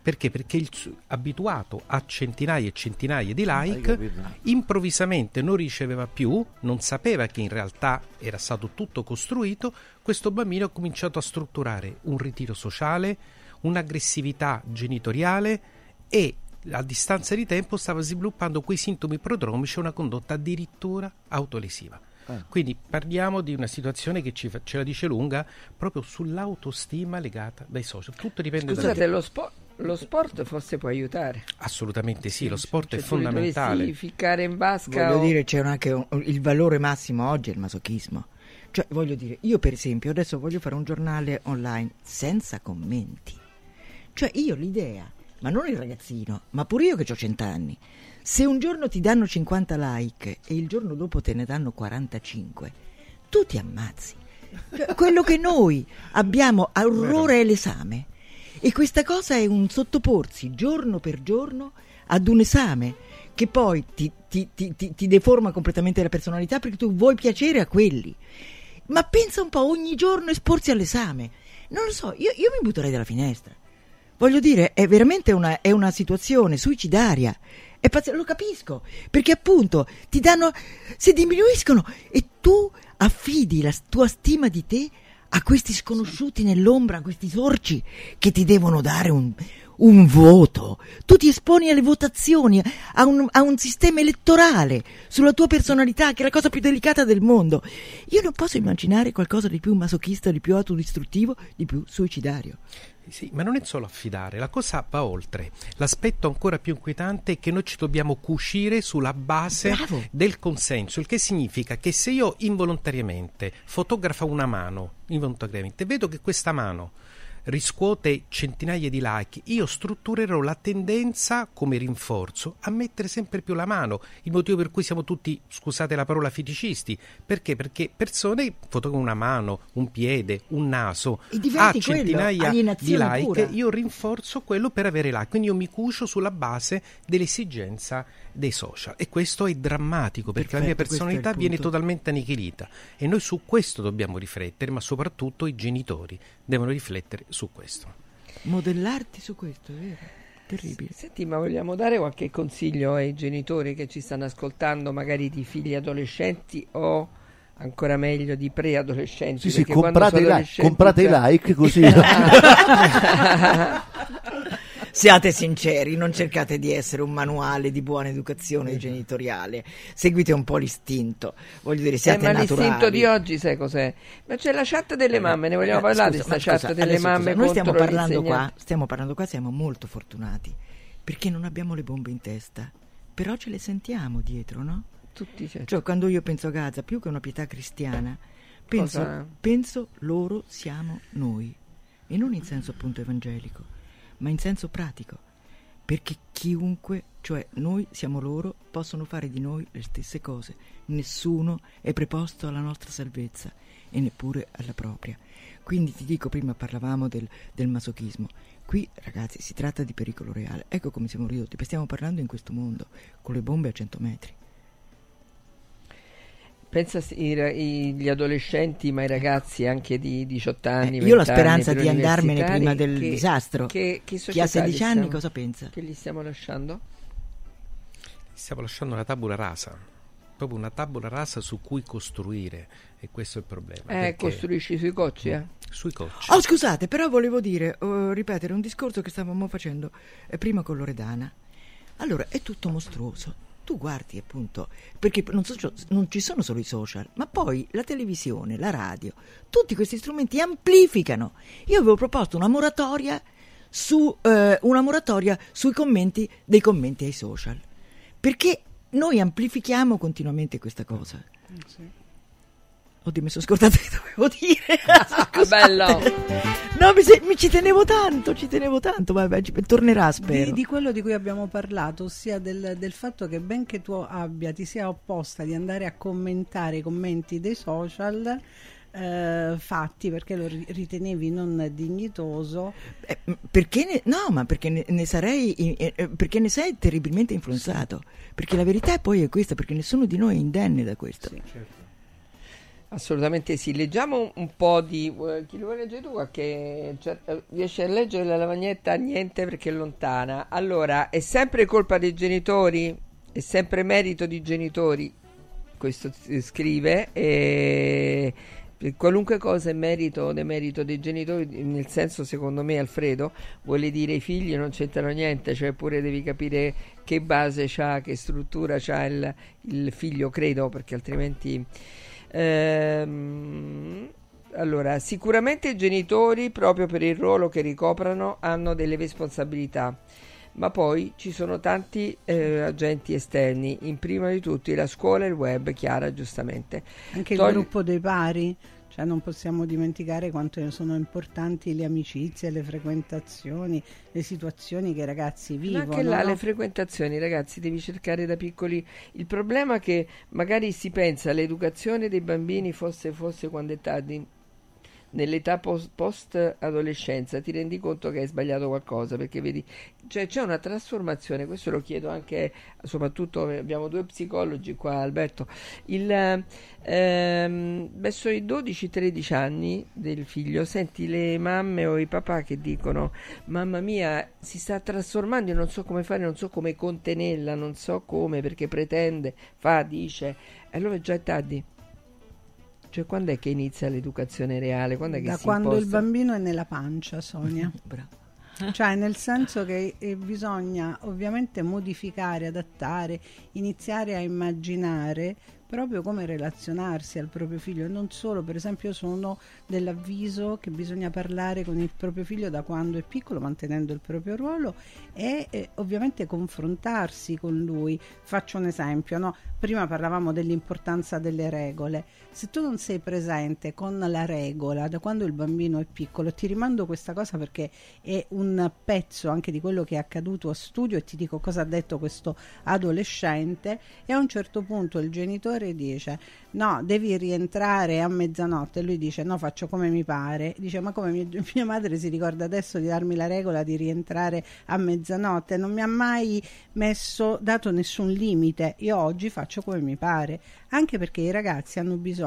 Perché? Perché il abituato a centinaia e centinaia di like, improvvisamente non riceveva più, non sapeva che in realtà era stato tutto costruito, questo bambino ha cominciato a strutturare un ritiro sociale, un'aggressività genitoriale e a distanza di tempo stava sviluppando quei sintomi prodromici e una condotta addirittura autolesiva. Eh. Quindi parliamo di una situazione che ci fa- ce la dice lunga proprio sull'autostima legata dai social. Tutto dipende da Scusate, lo, spo- lo sport forse può aiutare. Assolutamente sì, lo sport Cioè, è fondamentale. dovessi ficcare in vasca Voglio o- dire, c'è anche un- il valore massimo oggi è il masochismo. Cioè, voglio dire, io per esempio adesso voglio fare un giornale online senza commenti. Cioè, io l'idea, ma non il ragazzino, ma pure io che ho cent'anni, se un giorno ti danno 50 like e il giorno dopo te ne danno 45, tu ti ammazzi. Cioè, quello che noi abbiamo a orrore è l'esame. E questa cosa è un sottoporsi giorno per giorno ad un esame che poi ti, ti- ti- ti- ti deforma completamente la personalità perché tu vuoi piacere a quelli. Ma pensa un po', ogni giorno esporsi all'esame. Non lo so, io, io mi butterei dalla finestra. Voglio dire, è veramente una, è una situazione suicidaria. Pazz- lo capisco, perché appunto ti danno, si diminuiscono e tu affidi la tua stima di te a questi sconosciuti nell'ombra, a questi sorci che ti devono dare un, un voto. Tu ti esponi alle votazioni, a un, a un sistema elettorale sulla tua personalità, che è la cosa più delicata del mondo. Io non posso immaginare qualcosa di più masochista, di più autodistruttivo, di più suicidario. Sì, ma non è solo affidare, la cosa va oltre. L'aspetto ancora più inquietante è che noi ci dobbiamo cucire sulla base Bravo. del consenso, il che significa che se io involontariamente fotografo una mano, involontariamente, vedo che questa mano riscuote centinaia di like, io strutturerò la tendenza come rinforzo a mettere sempre più la mano. Il motivo per cui siamo tutti, scusate la parola, feticisti. Perché? Perché persone fotografano una mano, un piede, un naso, a quello, centinaia di like, pura. io rinforzo quello per avere like. Quindi io mi cucio sulla base dell'esigenza dei social. E questo è drammatico perché la mia Perfetto, è il personalità viene totalmente annichilita. E noi su questo dobbiamo riflettere, ma soprattutto i genitori devono riflettere su questo. Modellarti su questo, è vero? Terribile. Senti, ma vogliamo dare qualche consiglio ai genitori che ci stanno ascoltando, magari di figli adolescenti o ancora meglio di preadolescenti? Sì, sì, perché quando comprate, i like, adolescenti comprate i like così. Siate sinceri, non cercate di essere un manuale di buona educazione genitoriale. Seguite un po' l'istinto. Voglio dire, Eh, siate ma naturali. l'istinto di oggi sai cos'è? Ma c'è la chat delle mamme, ne vogliamo Eh, parlare scusa, di questa chat delle adesso, mamme scusa, Noi stiamo parlando qua, stiamo parlando qua, siamo molto fortunati perché non abbiamo le bombe in testa, però ce le sentiamo dietro, no? Tutti, certo. Cioè, quando io penso a Gaza, più che una pietà cristiana, penso, penso loro siamo noi, e non in senso appunto evangelico, ma in senso pratico, perché chiunque, cioè noi siamo loro, possono fare di noi le stesse cose, nessuno è preposto alla nostra salvezza e neppure alla propria. Quindi ti dico, prima parlavamo del, del masochismo, qui ragazzi si tratta di pericolo reale, ecco come siamo ridotti, stiamo parlando in questo mondo, con le bombe a 100 metri. Pensa gli adolescenti, ma i ragazzi anche di 18 anni. Eh, io ho la 20 speranza anni, di andarmene prima del che- disastro. Che, che Chi ha società 16 gli anni stiamo- cosa pensa? Che gli stiamo lasciando? Stiamo lasciando una tabula rasa, proprio una tabula rasa su cui costruire, e questo è il problema. Eh, perché- costruisci sui cocci, eh? Sui cocci. Oh, scusate, però volevo dire, eh, ripetere un discorso che stavamo facendo eh, prima con Loredana. Allora, è tutto mostruoso. Tu guardi appunto, perché non, so- non ci sono solo i social, ma poi la televisione, la radio, tutti questi strumenti amplificano. Io avevo proposto una moratoria, su, eh, una moratoria sui commenti dei commenti ai social, perché noi amplifichiamo continuamente questa cosa. Oddio, mi sono scordata che dovevo dire. Scusate. bello. No, mi, se- mi ci tenevo tanto, ci tenevo tanto. Vabbè, ci- tornerà, spero. Di, di quello di cui abbiamo parlato, ossia del, del fatto che benché tu abbia, ti sia opposta di andare a commentare i commenti dei social, eh, fatti perché lo ri- ritenevi non dignitoso. Eh, Perché ne, no, ma perché ne, ne sarei eh, eh, perché ne sei terribilmente influenzato. Perché la verità è poi è questa, perché nessuno di noi è indenne da questo. Assolutamente sì. Leggiamo un, po' di. eh, chi lo vuole leggere tu? Qualche, cioè, eh, riesci a leggere la lavagnetta? Niente perché è lontana. Allora, è sempre colpa dei genitori? È sempre merito di genitori? Questo scrive. E qualunque cosa è merito o demerito dei genitori, nel senso, secondo me, Alfredo, vuole dire i figli non c'entrano niente, cioè pure devi capire che base c'ha, che struttura c'ha il, il figlio, credo, perché altrimenti. Ehm, allora, sicuramente i genitori, proprio per il ruolo che ricoprano, hanno delle responsabilità, ma poi ci sono tanti eh, agenti esterni, in prima di tutti la scuola e il web, Chiara, giustamente. Anche il Togli- gruppo dei pari, cioè non possiamo dimenticare quanto sono importanti le amicizie, le frequentazioni, le situazioni che i ragazzi Ma vivono. anche là no? le frequentazioni, ragazzi, devi cercare da piccoli. Il problema è che magari si pensa l'educazione dei bambini fosse, fosse quando è tardi. Nell'età post, post-adolescenza ti rendi conto che hai sbagliato qualcosa perché vedi, cioè c'è una trasformazione. Questo lo chiedo anche, soprattutto abbiamo due psicologi qua, Alberto. Il, ehm, verso i 12-13 anni del figlio, senti le mamme o i papà che dicono: Mamma mia, si sta trasformando, io non so come fare, non so come contenerla, non so come perché pretende, fa, dice. E allora già è tardi. Cioè, quando è che inizia l'educazione reale? Quando da quando il imposta? bambino è nella pancia, Sonia. Cioè, nel senso che eh, bisogna ovviamente modificare, adattare, iniziare a immaginare proprio come relazionarsi al proprio figlio e non solo, per esempio, io sono dell'avviso che bisogna parlare con il proprio figlio da quando è piccolo, mantenendo il proprio ruolo e eh, ovviamente confrontarsi con lui. Faccio un esempio, no? prima parlavamo dell'importanza delle regole. Se tu non sei presente con la regola da quando il bambino è piccolo, ti rimando questa cosa perché è un pezzo anche di quello che è accaduto a studio e ti dico cosa ha detto questo adolescente e a un certo punto il genitore dice no devi rientrare a mezzanotte. E lui dice no faccio come mi pare. Dice ma come mia, mia madre si ricorda adesso di darmi la regola di rientrare a mezzanotte. Non mi ha mai messo dato nessun limite. Io oggi faccio come mi pare. Anche perché i ragazzi hanno bisogno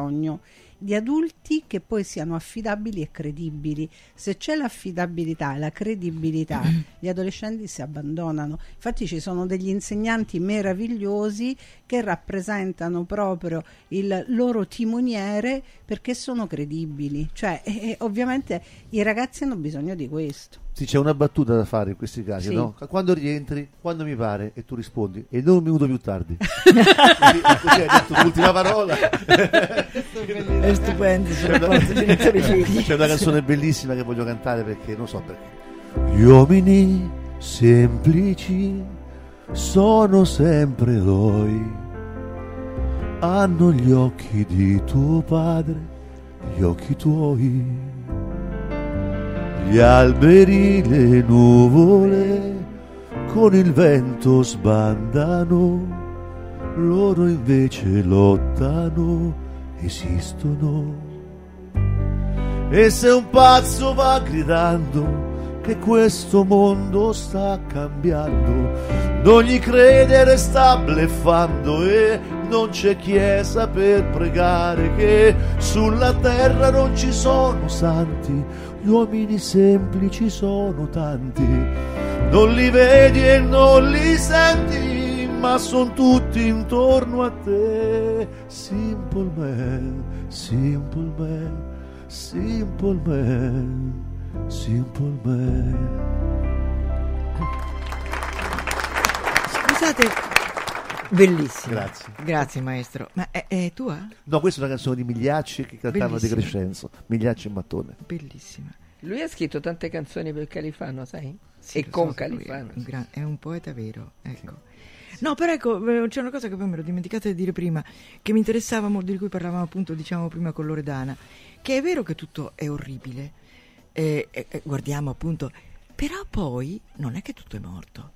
di adulti che poi siano affidabili e credibili. Se c'è l'affidabilità e la credibilità, gli adolescenti si abbandonano. Infatti ci sono degli insegnanti meravigliosi che rappresentano proprio il loro timoniere perché sono credibili. Cioè, e- e ovviamente i ragazzi hanno bisogno di questo. Sì, c'è una battuta da fare in questi casi, Sì. no? Quando rientri, quando mi pare, e tu rispondi, e non un minuto più tardi. così, così hai detto l'ultima parola. È stupendo C'è una-. C'è una canzone bellissima che voglio cantare perché non so perché. Gli uomini semplici sono sempre eroi. Hanno gli occhi di tuo padre, gli occhi tuoi. Gli alberi, le nuvole, con il vento sbandano, loro invece lottano, esistono. E se un pazzo va gridando che questo mondo sta cambiando, non gli credere sta bleffando e non c'è chiesa per pregare che sulla terra non ci sono santi, gli uomini semplici sono tanti, non li vedi e non li senti, ma sono tutti intorno a te. Simple man, simple man, simple man, simple man. Scusate, bellissimo. Grazie. Grazie maestro. Ma è, è tua? No, questa è una canzone di Migliacci che cantava Bellissima. Crescenzo, Migliacci e Mattone. Bellissima. Lui ha scritto tante canzoni per Califano, sai? Sì, e con so lui è Califano. un gran- È un poeta vero, ecco. No, però ecco, eh, c'è una cosa che poi mi ero dimenticata di dire prima, che mi interessava molto, di cui parlavamo appunto, diciamo prima con Loredana, che è vero che tutto è orribile, eh, eh, eh, guardiamo appunto, però poi non è che tutto è morto.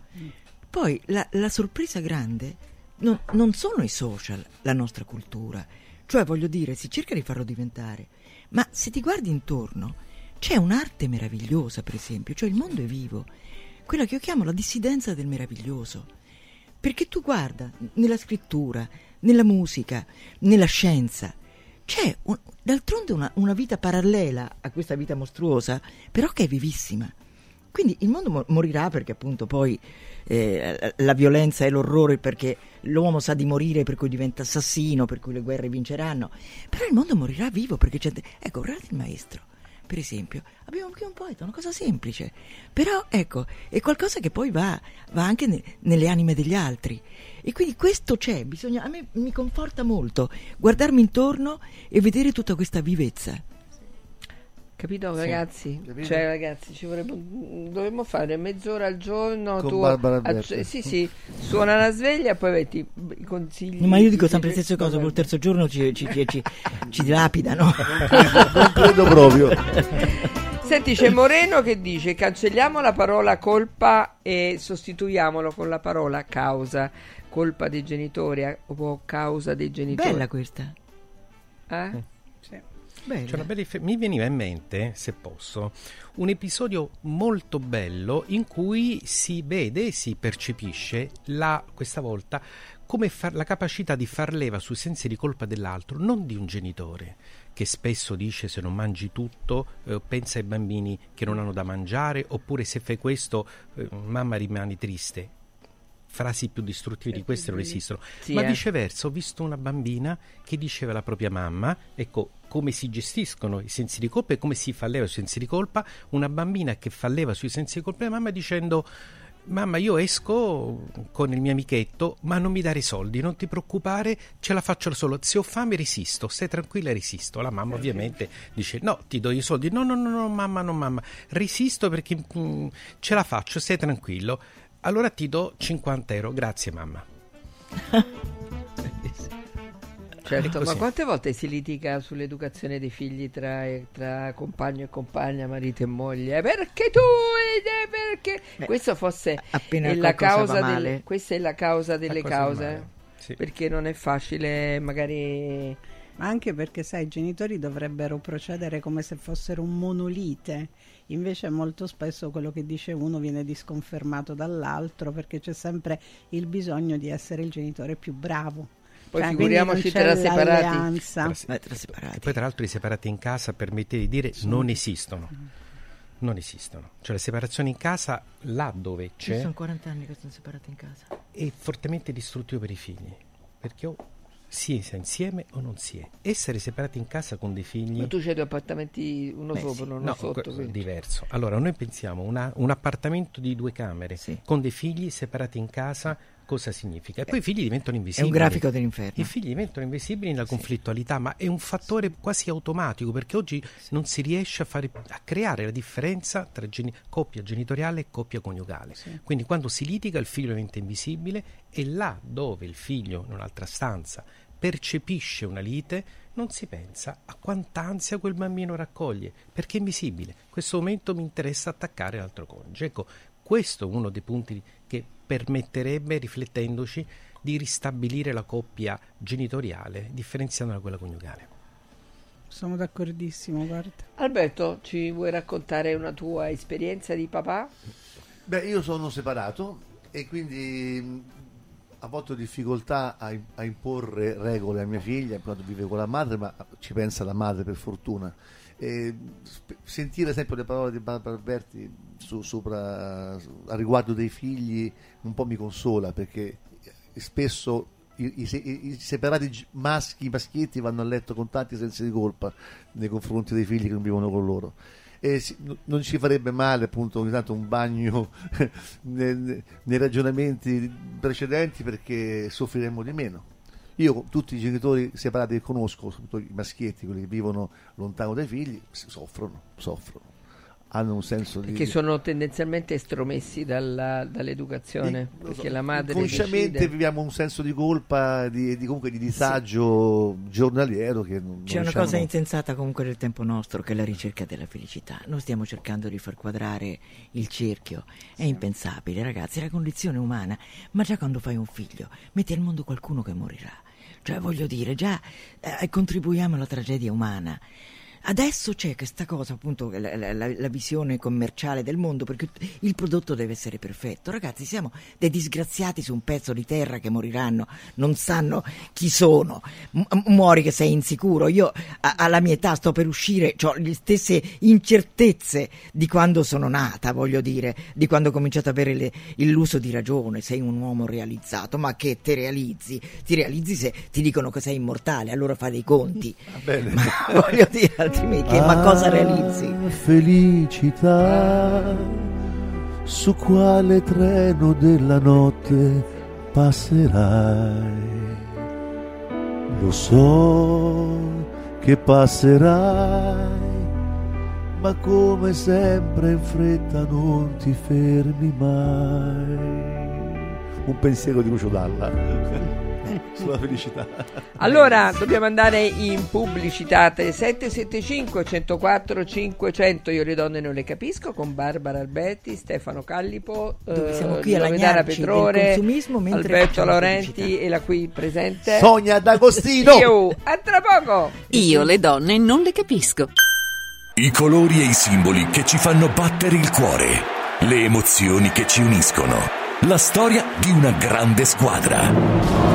Poi la, la sorpresa grande non, non sono i social, la nostra cultura, cioè voglio dire, si cerca di farlo diventare, ma se ti guardi intorno c'è un'arte meravigliosa, per esempio, cioè il mondo è vivo, quella che io chiamo la dissidenza del meraviglioso. Perché tu guarda, nella scrittura, nella musica, nella scienza, c'è un- d'altronde una, una vita parallela a questa vita mostruosa, però che è vivissima. Quindi il mondo mo- morirà perché appunto poi eh, la violenza e l'orrore perché l'uomo sa di morire per cui diventa assassino, per cui le guerre vinceranno, però il mondo morirà vivo perché c'è... Ecco, guardate il maestro, per esempio, abbiamo qui un poeta, una cosa semplice, però ecco, è qualcosa che poi va, va anche ne- nelle anime degli altri. E quindi questo c'è, bisogna, a me mi conforta molto guardarmi intorno e vedere tutta questa vivezza. Capito Sì, ragazzi? capito? Cioè ragazzi, ci vorrebbe, dovremmo fare mezz'ora al giorno. Con tu Barbara Alberti. sì, sì, suona la sveglia e poi metti i consigli. Ma io dico sempre le stesse cose, col terzo giorno ci, ci, ci, ci, ci dilapidano. Non credo proprio. Senti, c'è Moreno che dice cancelliamo la parola colpa e sostituiamolo con la parola causa. Colpa dei genitori eh, o causa dei genitori. Bella questa. Eh? Bella. C'è una bella dif- mi veniva in mente, se posso, un episodio molto bello in cui si vede e si percepisce la, questa volta come far- la capacità di far leva sui sensi di colpa dell'altro, non di un genitore che spesso dice se non mangi tutto eh, pensa ai bambini che non hanno da mangiare oppure se fai questo eh, mamma rimani triste. Frasi più distruttive di queste non esistono. Sì, Ma eh. viceversa, ho visto una bambina che diceva alla propria mamma, ecco, come si gestiscono i sensi di colpa e come si fa leva sui sensi di colpa, una bambina che fa leva sui sensi di colpa della mamma dicendo Mamma, io esco con il mio amichetto, ma non mi dare i soldi, non ti preoccupare, ce la faccio da solo. Se ho fame resisto, stai tranquilla, resisto. La mamma ovviamente dice no, ti do i soldi. No, no, no, no, mamma, no, mamma. Resisto perché mm, ce la faccio, stai tranquillo. Allora ti do 50 euro, grazie mamma. Certo, Così. ma quante volte si litiga sull'educazione dei figli tra, tra compagno e compagna, marito e moglie? Perché tu eh, perché Beh, questo fosse la causa del- questa è la causa delle cause. sì. Perché non è facile magari Ma anche perché, sai, i genitori dovrebbero procedere come se fossero un monolite. Invece molto spesso quello che dice uno viene disconfermato dall'altro perché c'è sempre il bisogno di essere il genitore più bravo. Poi Cioè, figuriamoci tra separati. Tra se- tra separati. E poi tra l'altro i separati in casa permette di dire non esistono. Non esistono. Cioè la separazione in casa là dove Ci c'è sono 40 anni che sono separati in casa. è fortemente distruttivo per i figli. Perché o si è insieme o non si è. Essere separati in casa con dei figli Ma tu c'hai due appartamenti, uno Beh, sopra, sì. uno No, sotto. quindi. diverso. Allora, noi pensiamo una- un appartamento di due camere con dei figli separati in casa, cosa significa? E poi i figli diventano invisibili. grafico dell'inferno. I figli diventano invisibili nella conflittualità, ma è un fattore quasi automatico perché oggi non si riesce a, fare, a creare la differenza tra geni- coppia genitoriale e coppia coniugale. Quindi quando si litiga il figlio diventa invisibile e là dove il figlio in un'altra stanza percepisce una lite, non si pensa a quanta ansia quel bambino raccoglie, perché è invisibile. In questo momento mi interessa attaccare l'altro coniuge. Ecco, questo è uno dei punti che permetterebbe, riflettendoci, di ristabilire la coppia genitoriale, differenziandola da quella coniugale. Sono d'accordissimo, guarda. Alberto, ci vuoi raccontare una tua esperienza di papà? Beh, io sono separato e quindi ho difficoltà a, a imporre regole a mia figlia, quando vive con la madre, ma ci pensa la madre per fortuna. E sp- sentire sempre le parole di Barbara Alberti su- sopra, a riguardo dei figli un po' mi consola perché spesso i, i i- separati maschi, maschietti vanno a letto con tanti sensi di colpa nei confronti dei figli che non vivono con loro e si- no- non ci farebbe male appunto ogni tanto un bagno nei, nei ragionamenti precedenti perché soffriremmo di meno. Io tutti i genitori separati che conosco, soprattutto i maschietti, quelli che vivono lontano dai figli, soffrono, soffrono. Hanno un senso di... Che sono tendenzialmente estromessi dalla- dall'educazione, Sì, lo perché so, la madre Inconsciamente decide. viviamo un senso di colpa, di, di- comunque di disagio giornaliero che non C'è non una cosa insensata comunque del tempo nostro che è la ricerca della felicità. Noi stiamo cercando di far quadrare il cerchio. È impensabile, ragazzi, è la condizione umana. Ma già quando fai un figlio, metti al mondo qualcuno che morirà. Cioè, voglio dire, già eh, contribuiamo alla tragedia umana. Adesso c'è questa cosa, appunto, la, la- la- visione commerciale del mondo, perché il prodotto deve essere perfetto. Ragazzi, siamo dei disgraziati su un pezzo di terra che moriranno, non sanno chi sono. Muori che sei insicuro. Io a- alla mia età sto per uscire, ho le stesse incertezze di quando sono nata, voglio dire, di quando ho cominciato ad avere le- l'uso di ragione. Sei un uomo realizzato, ma che te realizzi? Ti realizzi se ti dicono che sei immortale, allora fai dei conti. Ma voglio dire, altrimenti che- ma cosa realizzi? Ah, Felicità, su quale treno della notte passerai? Lo so che passerai, ma come sempre in fretta non ti fermi mai. Un pensiero di Lucio Dalla sulla felicità. Allora, dobbiamo andare in pubblicità 3775 104 500 Io le donne non le capisco con Barbara Alberti, Stefano Callipo, Dove eh, siamo qui a Loredana lagnarci del Petrore, Alberto Laurenti e la qui presente Sonia D'Agostino. Io, a tra poco. Io le donne non le capisco. I colori e i simboli che ci fanno battere il cuore, le emozioni che ci uniscono, la storia di una grande squadra.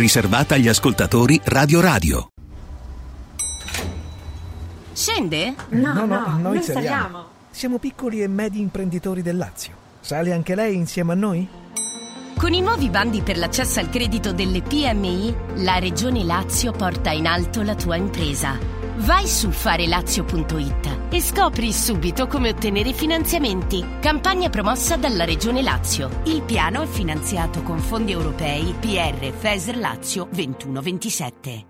riservata agli ascoltatori Radio Radio. Scende? No, no, noi saliamo. Siamo piccoli e medi imprenditori del Lazio. Sale anche lei insieme a noi? Con i nuovi bandi per l'accesso al credito delle PMI, la Regione Lazio porta in alto la tua impresa. Vai su farelazio.it e scopri subito come ottenere finanziamenti. Campagna promossa dalla Regione Lazio. Il piano è finanziato con fondi europei PR FESR Lazio 2127.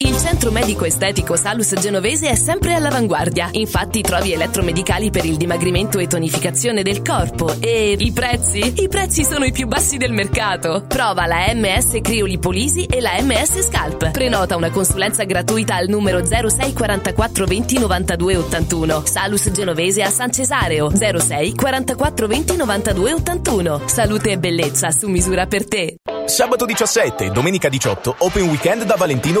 Il centro medico estetico Salus Genovese è sempre all'avanguardia. Infatti trovi elettromedicali per il dimagrimento e tonificazione del corpo. E i prezzi? I prezzi sono i più bassi del mercato. Prova la MS Criolipolisi e la MS Scalp. Prenota una consulenza gratuita al numero 06 44 20 92 81. Salus Genovese a San Cesareo 06 44 20 92 81. Salute e bellezza su misura per te. Sabato 17 e domenica 18 Open Weekend da Valentino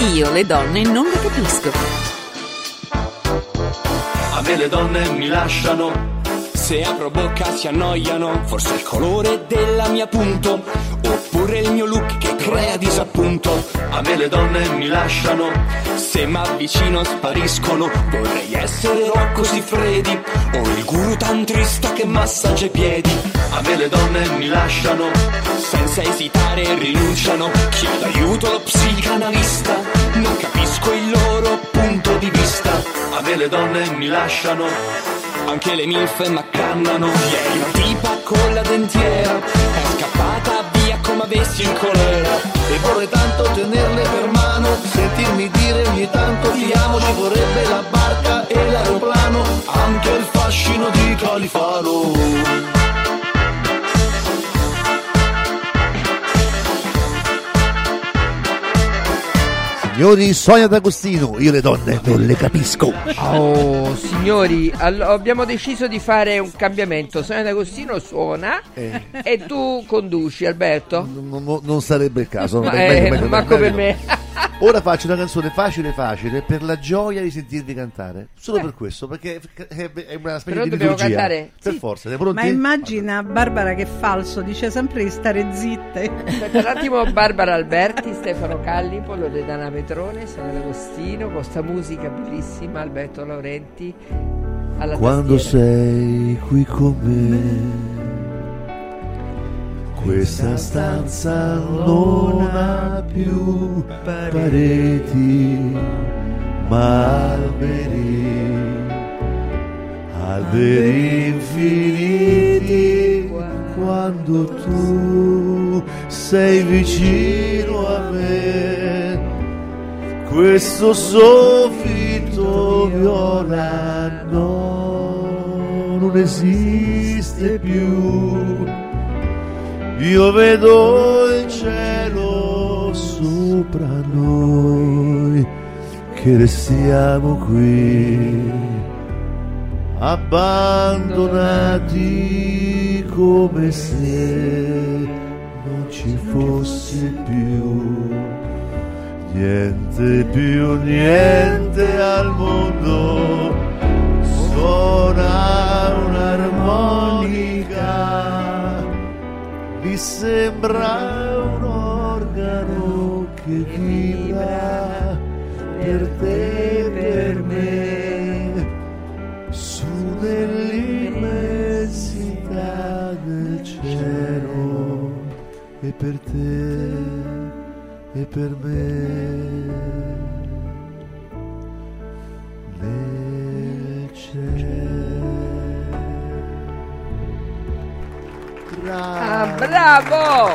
Io le donne non le capisco. A me le donne mi lasciano. Se apro bocca si annoiano. Forse il colore della mia punto. Oppure il mio look che crea disappunto. A me le donne mi lasciano. Se m'avvicino spariscono. Vorrei essere Rocco Siffredi. O il guru tantrista che massaggia i piedi. A me le donne mi lasciano. Senza esitare rinunciano. Chiedo aiuto allo psicanalista. Non capisco il loro punto di vista. A me le donne mi lasciano. Anche le milfe m'accannano. Ieri una tipa con la dentiera. È scappata via come avessi il colera. E vorrei tanto tenerle per mano, sentirmi dire ogni tanto ti amo, ci vorrebbe la barca e l'aeroplano, anche il fascino di Califano. Signori, Sonia D'Agostino, io le donne non le capisco. Oh, signori, all- abbiamo deciso di fare un cambiamento. Sonia D'Agostino suona Eh. e tu conduci, Alberto. Non, non- non sarebbe il caso. Ma, meglio, eh, meglio, manco meglio per me. Ora faccio una canzone facile facile per la gioia di sentirvi cantare. Solo Eh. per questo, perché è è una specie Però di dobbiamo liturgia. cantare? Per Sì. forza, siete pronti? Ma immagina Barbara che falso, dice sempre di stare zitte. Aspetta un attimo, Barbara Alberti, Stefano Callipo, Loredana Petrone, Sonia D'Agostino, con sta musica bellissima, Alberto Laurenti alla Quando tastiera. sei qui con me, questa stanza non ha più pareti, ma alberi, alberi infiniti. Quando tu sei vicino a me, questo soffitto viola no, non esiste più. Io vedo il cielo sopra noi, che restiamo qui, abbandonati come se non ci fosse più. Niente più niente al mondo suona un'armonica mi sembra un organo che vibra per te e per me. Su nell'immensità del cielo e per te e per me cielo Ah, bravo!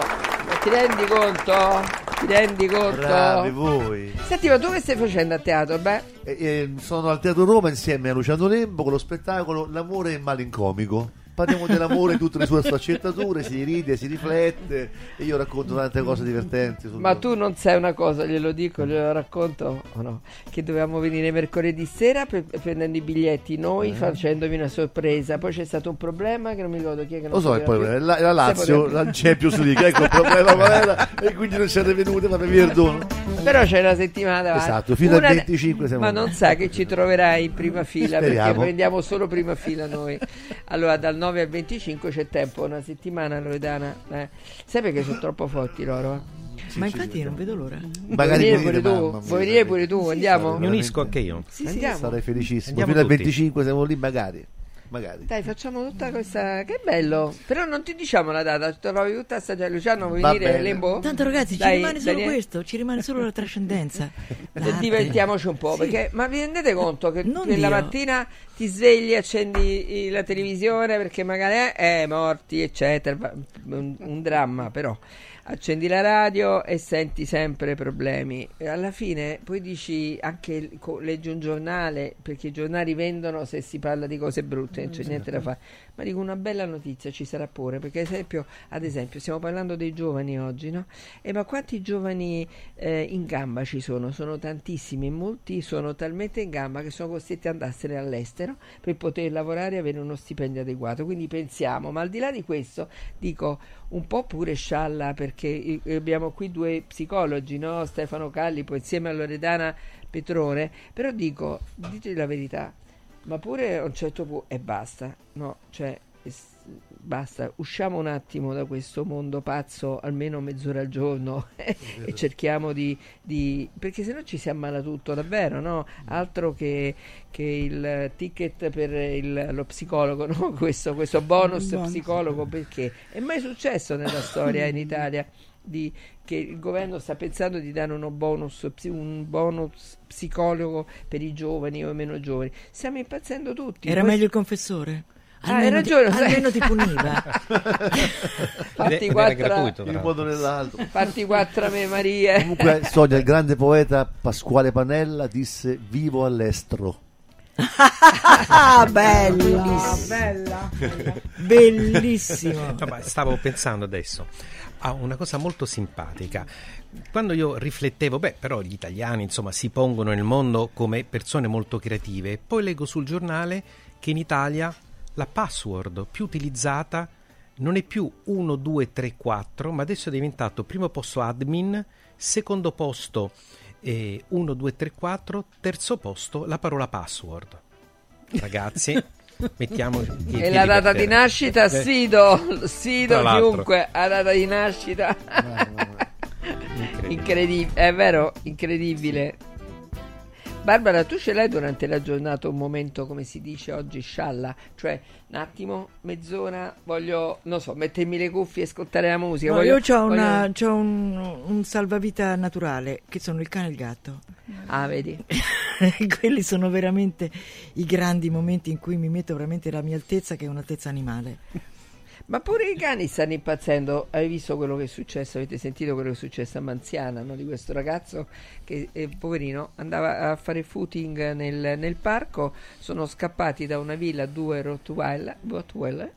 Ma ti rendi conto? Ti rendi conto? Bravi voi. Senti, ma tu che stai facendo a teatro? Beh, Eh, eh, sono al Teatro Roma insieme a Luciano Lembo con lo spettacolo L'amore malincomico. Parliamo dell'amore tutte le sue sfaccettature, si ride, si riflette e io racconto tante cose divertenti. ma tu non sai una cosa, glielo dico, glielo racconto o no? Che dovevamo venire mercoledì sera pre- prendendo i biglietti noi, Eh. facendovi una sorpresa. Poi c'è stato un problema che non mi ricordo chi è che non Lo so, e poi più. la, la Lazio, la Champions League, ecco il problema qual era, e quindi non siete venute, ma mi perdono. Però c'è una settimana davanti. Esatto, fino al Una- 25 siamo Ma non sa che ci troverai in prima fila perché Speriamo. prendiamo solo prima fila noi. Allora, dal 9 al 25 c'è tempo, una settimana Loredana. Eh. Sai perché sono troppo forti loro? eh? Ma infatti non vedo l'ora. Vuoi venire pure tu? mamma. Vuoi venire pure tu? Andiamo? Mi unisco anche io. Sì, andiamo. Sarei felicissimo. Andiamo fino al tutti. 25 siamo lì, magari. Magari. Dai, facciamo tutta questa. Che bello! Però non ti diciamo la data, trovi tutta sta già. Luciano, vuoi Va bene. Lembo? Tanto ragazzi, ci Dai, rimane solo Daniele. questo, ci rimane solo la trascendenza. L'arte. divertiamoci un po', perché ma vi rendete conto che Non nella Dio. mattina ti svegli, accendi la televisione perché magari è eh, morti, eccetera, un, un dramma però. Accendi la radio e senti sempre problemi. E alla fine poi dici anche leggi un giornale perché i giornali vendono se si parla di cose brutte, non c'è niente da fare. Ma dico una bella notizia ci sarà pure, perché ad esempio, ad esempio stiamo parlando dei giovani oggi, no? E ma quanti giovani eh, in gamba ci sono? Sono tantissimi, molti sono talmente in gamba che sono costretti ad andarsene all'estero per poter lavorare e avere uno stipendio adeguato. Quindi pensiamo, ma al di là di questo, dico un po' pure scialla perché abbiamo qui due psicologi, no? Stefano Calli, poi insieme a Loredana Petrone, però dico, dite la verità, ma pure a un certo punto e basta, no, cioè basta, usciamo un attimo da questo mondo pazzo almeno mezz'ora al giorno e cerchiamo di, di perché sennò ci si ammala tutto davvero, no? Altro che, che il ticket per il, lo psicologo, no? questo, questo bonus. psicologo perché? È mai successo nella storia in Italia di, che il governo sta pensando di dare uno bonus, un bonus psicologo per i giovani o meno giovani. Stiamo impazzendo tutti. Era Poi... meglio il confessore? Ah, hai ragione. Ti, almeno ti puniva. Fatti quattro, in un modo o nell'altro. Fatti quattro me Maria. Comunque, Sonia, il grande poeta Pasquale Panella disse vivo all'estero. ah, bellissimo. bella, bella. Bellissimo. No, stavo pensando adesso a una cosa molto simpatica. Quando io riflettevo, beh, però gli italiani insomma si pongono nel mondo come persone molto creative, poi leggo sul giornale che in Italia la password più utilizzata non è più 1, 2, 3, 4, ma adesso è diventato primo posto admin, secondo posto eh, 1, 2, 3, 4, terzo posto la parola password. Ragazzi, mettiamo e la data di nascita Sido. Sido chiunque ha data di nascita. Incredibile è vero? Incredibile Barbara, tu ce l'hai durante la giornata un momento, come si dice oggi, scialla? Cioè, un attimo, mezz'ora, voglio, non so, mettermi le cuffie e ascoltare la musica. No, voglio, io ho voglio... un, un, salvavita naturale, che sono il cane e il gatto. Ah, vedi? Quelli sono veramente i grandi momenti in cui mi metto veramente la mia altezza, che è un'altezza animale. Ma pure i cani stanno impazzendo. Hai visto quello che è successo? Avete sentito quello che è successo a Manziana no? di questo ragazzo che, eh, poverino, andava a fare footing nel, nel, parco. Sono scappati da una villa due Rottweiler, Rottweiler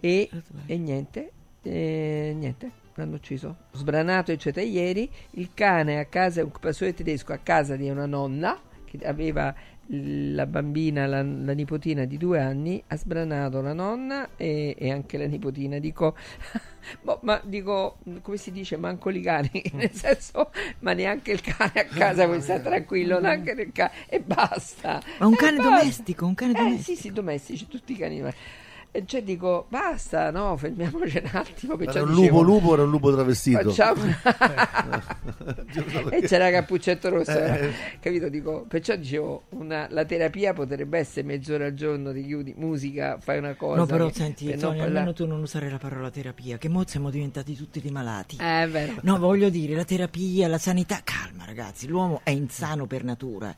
e, e niente, e niente l'hanno ucciso. Sbranato, eccetera. Ieri il cane a casa, un pastore tedesco a casa di una nonna che aveva la bambina, la, la, nipotina di due anni, ha sbranato la nonna e, e anche la nipotina. Dico, boh, ma dico, come si dice, manco i cani, nel senso, ma neanche il cane a casa puoi stare tranquillo, neanche nel cane, e basta. Ma un cane domestico, un cane domestico. Eh, sì, sì, domestici, tutti i cani domestici. Cioè dico, basta, no, fermiamoci un attimo. Che era un lupo dicevo, lupo era un lupo travestito. Facciamo... e c'era Cappuccetto Rosso, eh. capito? Dico, perciò dicevo, una, la terapia potrebbe essere mezz'ora al giorno, ti chiudi, musica, fai una cosa. No, però che, senti, Tony, parla... almeno tu non usare la parola terapia, che mo siamo diventati tutti dei malati. Eh, è vero. No, voglio dire, la terapia, la sanità, calma ragazzi, l'uomo è insano per natura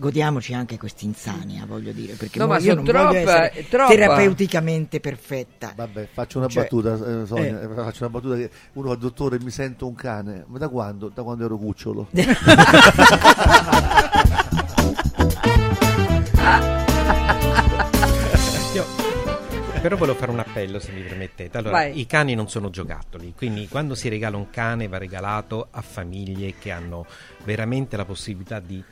godiamoci anche quest'insania, voglio dire, perché no, ma io non troppa, voglio essere troppa. terapeuticamente perfetta. Vabbè, faccio una cioè, battuta, eh, Sonia, eh. faccio una battuta che uno va dottore mi sento un cane, ma da quando? Da quando ero cucciolo. Io però volevo fare un appello se mi permettete. Allora, Vai. i cani non sono giocattoli, quindi quando si regala un cane va regalato a famiglie che hanno veramente la possibilità di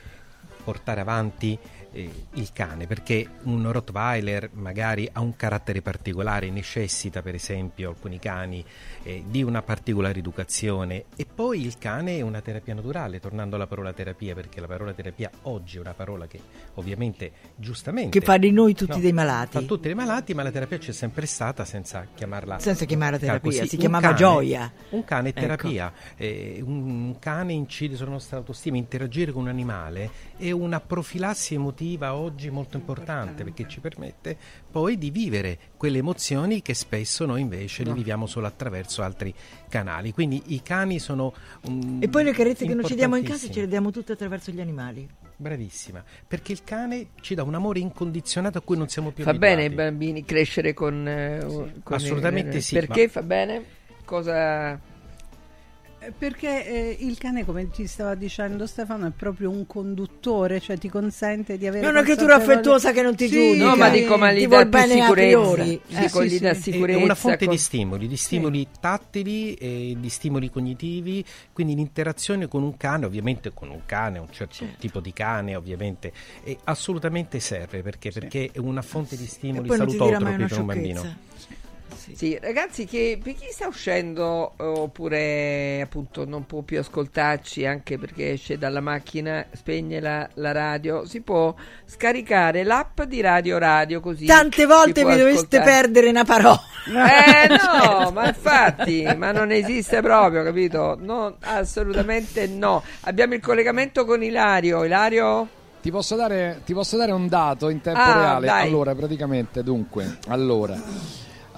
portare avanti eh, il cane, perché un Rottweiler magari ha un carattere particolare, necessita per esempio alcuni cani eh, di una particolare educazione e poi il cane è una terapia naturale, tornando alla parola terapia, perché la parola terapia oggi è una parola che ovviamente giustamente... Che fa di noi tutti no, dei malati. Fa tutti dei malati, ma la terapia c'è sempre stata senza chiamarla... Senza chiamarla terapia, così. si un chiamava cane, gioia. Un cane è ecco. terapia, ecco. eh, un cane incide sulla nostra autostima, interagire con un animale è una profilassi emotiva oggi molto importante perché ci permette poi di vivere quelle emozioni che spesso noi invece no. le viviamo solo attraverso altri canali. Quindi i cani sono um, E poi le carezze che non ci diamo in casa ce le diamo tutte attraverso gli animali. Bravissima, perché il cane ci dà un amore incondizionato a cui non siamo più fa abituati. Fa bene ai bambini crescere con, eh, con Assolutamente il, sì. Perché fa bene? Cosa Eh, Perché eh, il cane, come ti stava dicendo Stefano, è proprio un conduttore, cioè ti consente di avere. È una creatura affettuosa che non ti Sì, giudica. No, ma dico, ma Ti gli dà sicurezza. priori. Dico, Eh, gli sì, dà sì. È sicurezza. una fonte con- di stimoli, di stimoli tattili e di stimoli cognitivi, quindi l'interazione con un cane, ovviamente con un cane, un certo tipo di cane, ovviamente, è assolutamente serve perché, perché è una fonte di stimoli non salutotropi per un bambino. Sì, ragazzi, che per chi sta uscendo oppure appunto non può più ascoltarci anche perché esce dalla macchina, spegne la, la radio, si può scaricare l'app di Radio Radio così. Tante volte vi dovreste ascoltare. perdere una parola. Eh no, ma infatti, ma non esiste proprio, capito? No, assolutamente no. Abbiamo il collegamento con Ilario. Ilario? Ti posso, dare, ti posso dare un dato in tempo Ah, reale? dai. Allora, praticamente, dunque, allora,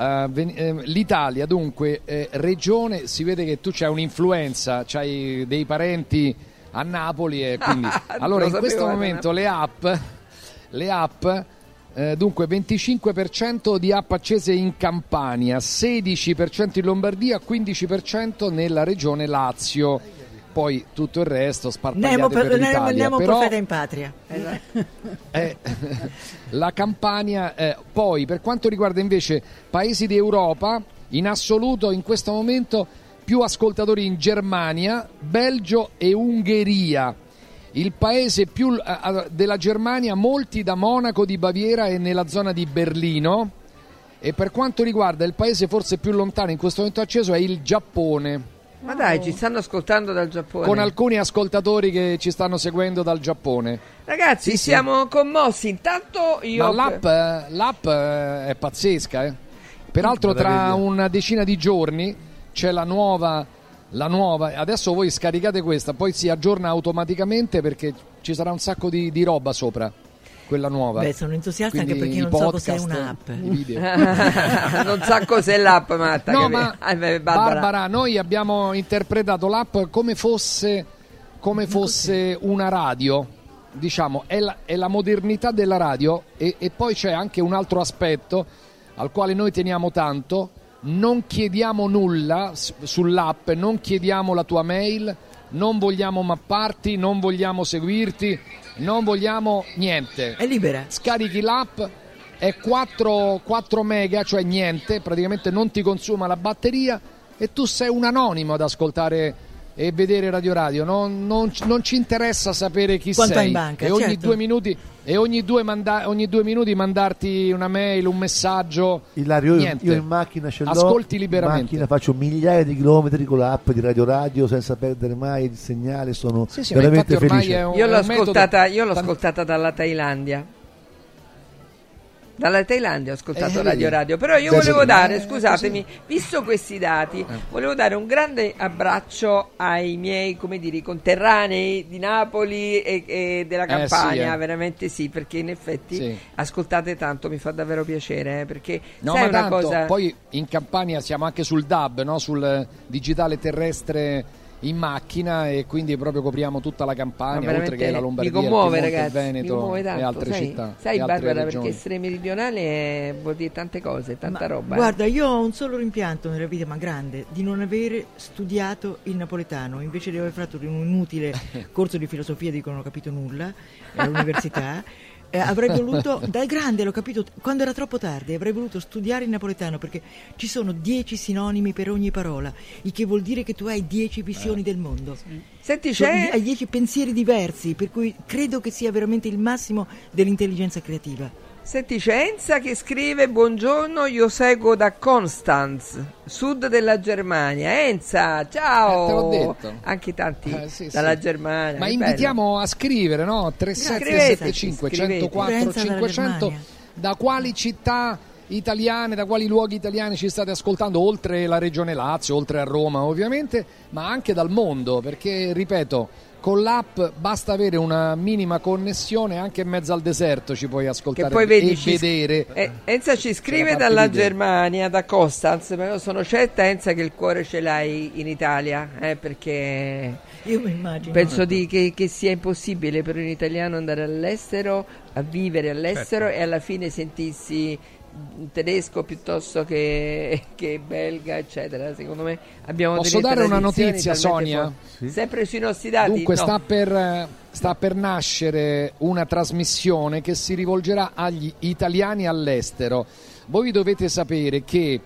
eh, ven- eh, l'Italia, dunque, eh, regione, si vede che tu c'hai un'influenza, c'hai dei parenti a Napoli e quindi... allora, Lo in questo momento le app, le app eh, dunque 25% di app accese in Campania, 16% in Lombardia, 15% nella regione Lazio. Poi tutto il resto sparpagliate Nemo, per per, l'Italia. Nemo Però- profeta in patria. eh, la Campania. eh, poi, per quanto riguarda invece paesi d'Europa, in assoluto in questo momento più ascoltatori in Germania, Belgio e Ungheria. Il paese più eh, eh, della Germania, molti da Monaco di Baviera e nella zona di Berlino. E per quanto riguarda il paese forse più lontano in questo momento acceso è il Giappone, Ma dai, ci stanno ascoltando dal Giappone. con alcuni ascoltatori che ci stanno seguendo dal Giappone. Ragazzi, Sì, sì. siamo commossi. Intanto io. Ma l'app, l'app, eh, è pazzesca, eh. Peraltro tra una decina di giorni c'è la nuova, la nuova, adesso voi scaricate questa, poi si aggiorna automaticamente perché ci sarà un sacco di, di roba sopra, quella nuova. Beh, sono entusiasta anche Quindi perché i non so cos'è podcast, un'app. non sa cos'è l'app, Matta. No, ma beh, Barbara. Barbara, noi abbiamo interpretato l'app come fosse, come fosse una radio, diciamo, è la, è la modernità della radio e, e poi c'è anche un altro aspetto al quale noi teniamo tanto, non chiediamo nulla s- sull'app, non chiediamo la tua mail, non vogliamo mapparti, non vogliamo seguirti, non vogliamo niente. È libera. Scarichi l'app, è 4, 4 mega, cioè niente, praticamente non ti consuma la batteria e tu sei un anonimo ad ascoltare e vedere Radio Radio, non, non ci- non ci interessa sapere chi Quanto sei in banca, e ogni certo. due minuti e ogni due, manda- ogni due minuti mandarti una mail, un messaggio. Ilario, io, io in macchina ce l'ho. Ascolti In liberamente. macchina faccio migliaia di chilometri con l'app di Radio Radio senza perdere mai il segnale. Sono Sì, sì, ma veramente infatti ormai felice. è un- Io l'ho, metodo- ascoltata, io l'ho ascoltata dalla Thailandia. Dalla Thailandia ho ascoltato Eh, Radio. Radio, però io volevo dare, eh, scusatemi, visto questi dati, volevo dare un grande abbraccio ai miei, come dire, conterranei di Napoli e, e della Eh, Campania, sì, eh. veramente sì, perché in effetti Sì. ascoltate tanto, mi fa davvero piacere, eh, perché No, sai ma una tanto, cosa... poi in Campania siamo anche sul DAB, no? sul digitale terrestre in macchina e quindi proprio copriamo tutta la Ma Campania, oltre che la Lombardia, mi commuove il Piemonte, ragazzi, Veneto mi commuove tanto, e altre sai, città. sai e altre Barbara regioni. perché essere meridionale è- vuol dire tante cose, tanta roba. eh. Guarda, io ho un solo rimpianto nella vita, ma grande, di non avere studiato il napoletano, invece di aver fatto un inutile corso di filosofia di cui non ho capito nulla all'università. eh, avrei voluto, da grande l'ho capito quando era troppo tardi, avrei voluto studiare il napoletano perché ci sono dieci sinonimi per ogni parola, il che vuol dire che tu hai dieci visioni del mondo. Senti, Cioè, c'è... hai dieci pensieri diversi, per cui credo che sia veramente il massimo dell'intelligenza creativa. Senti, c'è Enza che scrive buongiorno, io seguo da Constanz, sud della Germania. Enza, ciao! Eh, te l'ho detto. Anche tanti Eh, sì, dalla sì. Germania. Ma invitiamo a scrivere, no? 3775 Scrivete, 104 scrivete. 500 da quali città italiane, da quali luoghi italiani ci state ascoltando, oltre la regione Lazio, oltre a Roma ovviamente, ma anche dal mondo, perché ripeto, con l'app basta avere una minima connessione anche in mezzo al deserto ci puoi Che ascoltare poi vedi, e ci- vedere. eh, Enza ci scrive dalla video. Germania, da Constanz, ma io sono certa Enza che il cuore ce l'hai in Italia, eh, perché Io mi immagino. penso di- che, che sia impossibile per un italiano andare all'estero, a vivere all'estero Certo. e alla fine sentirsi tedesco piuttosto che, che belga, eccetera. Secondo me abbiamo Posso delle dare una notizia, Sonia? forti. Sempre sui nostri dati? Dunque No. sta, per, sta per nascere una trasmissione che si rivolgerà agli italiani all'estero. Voi dovete sapere che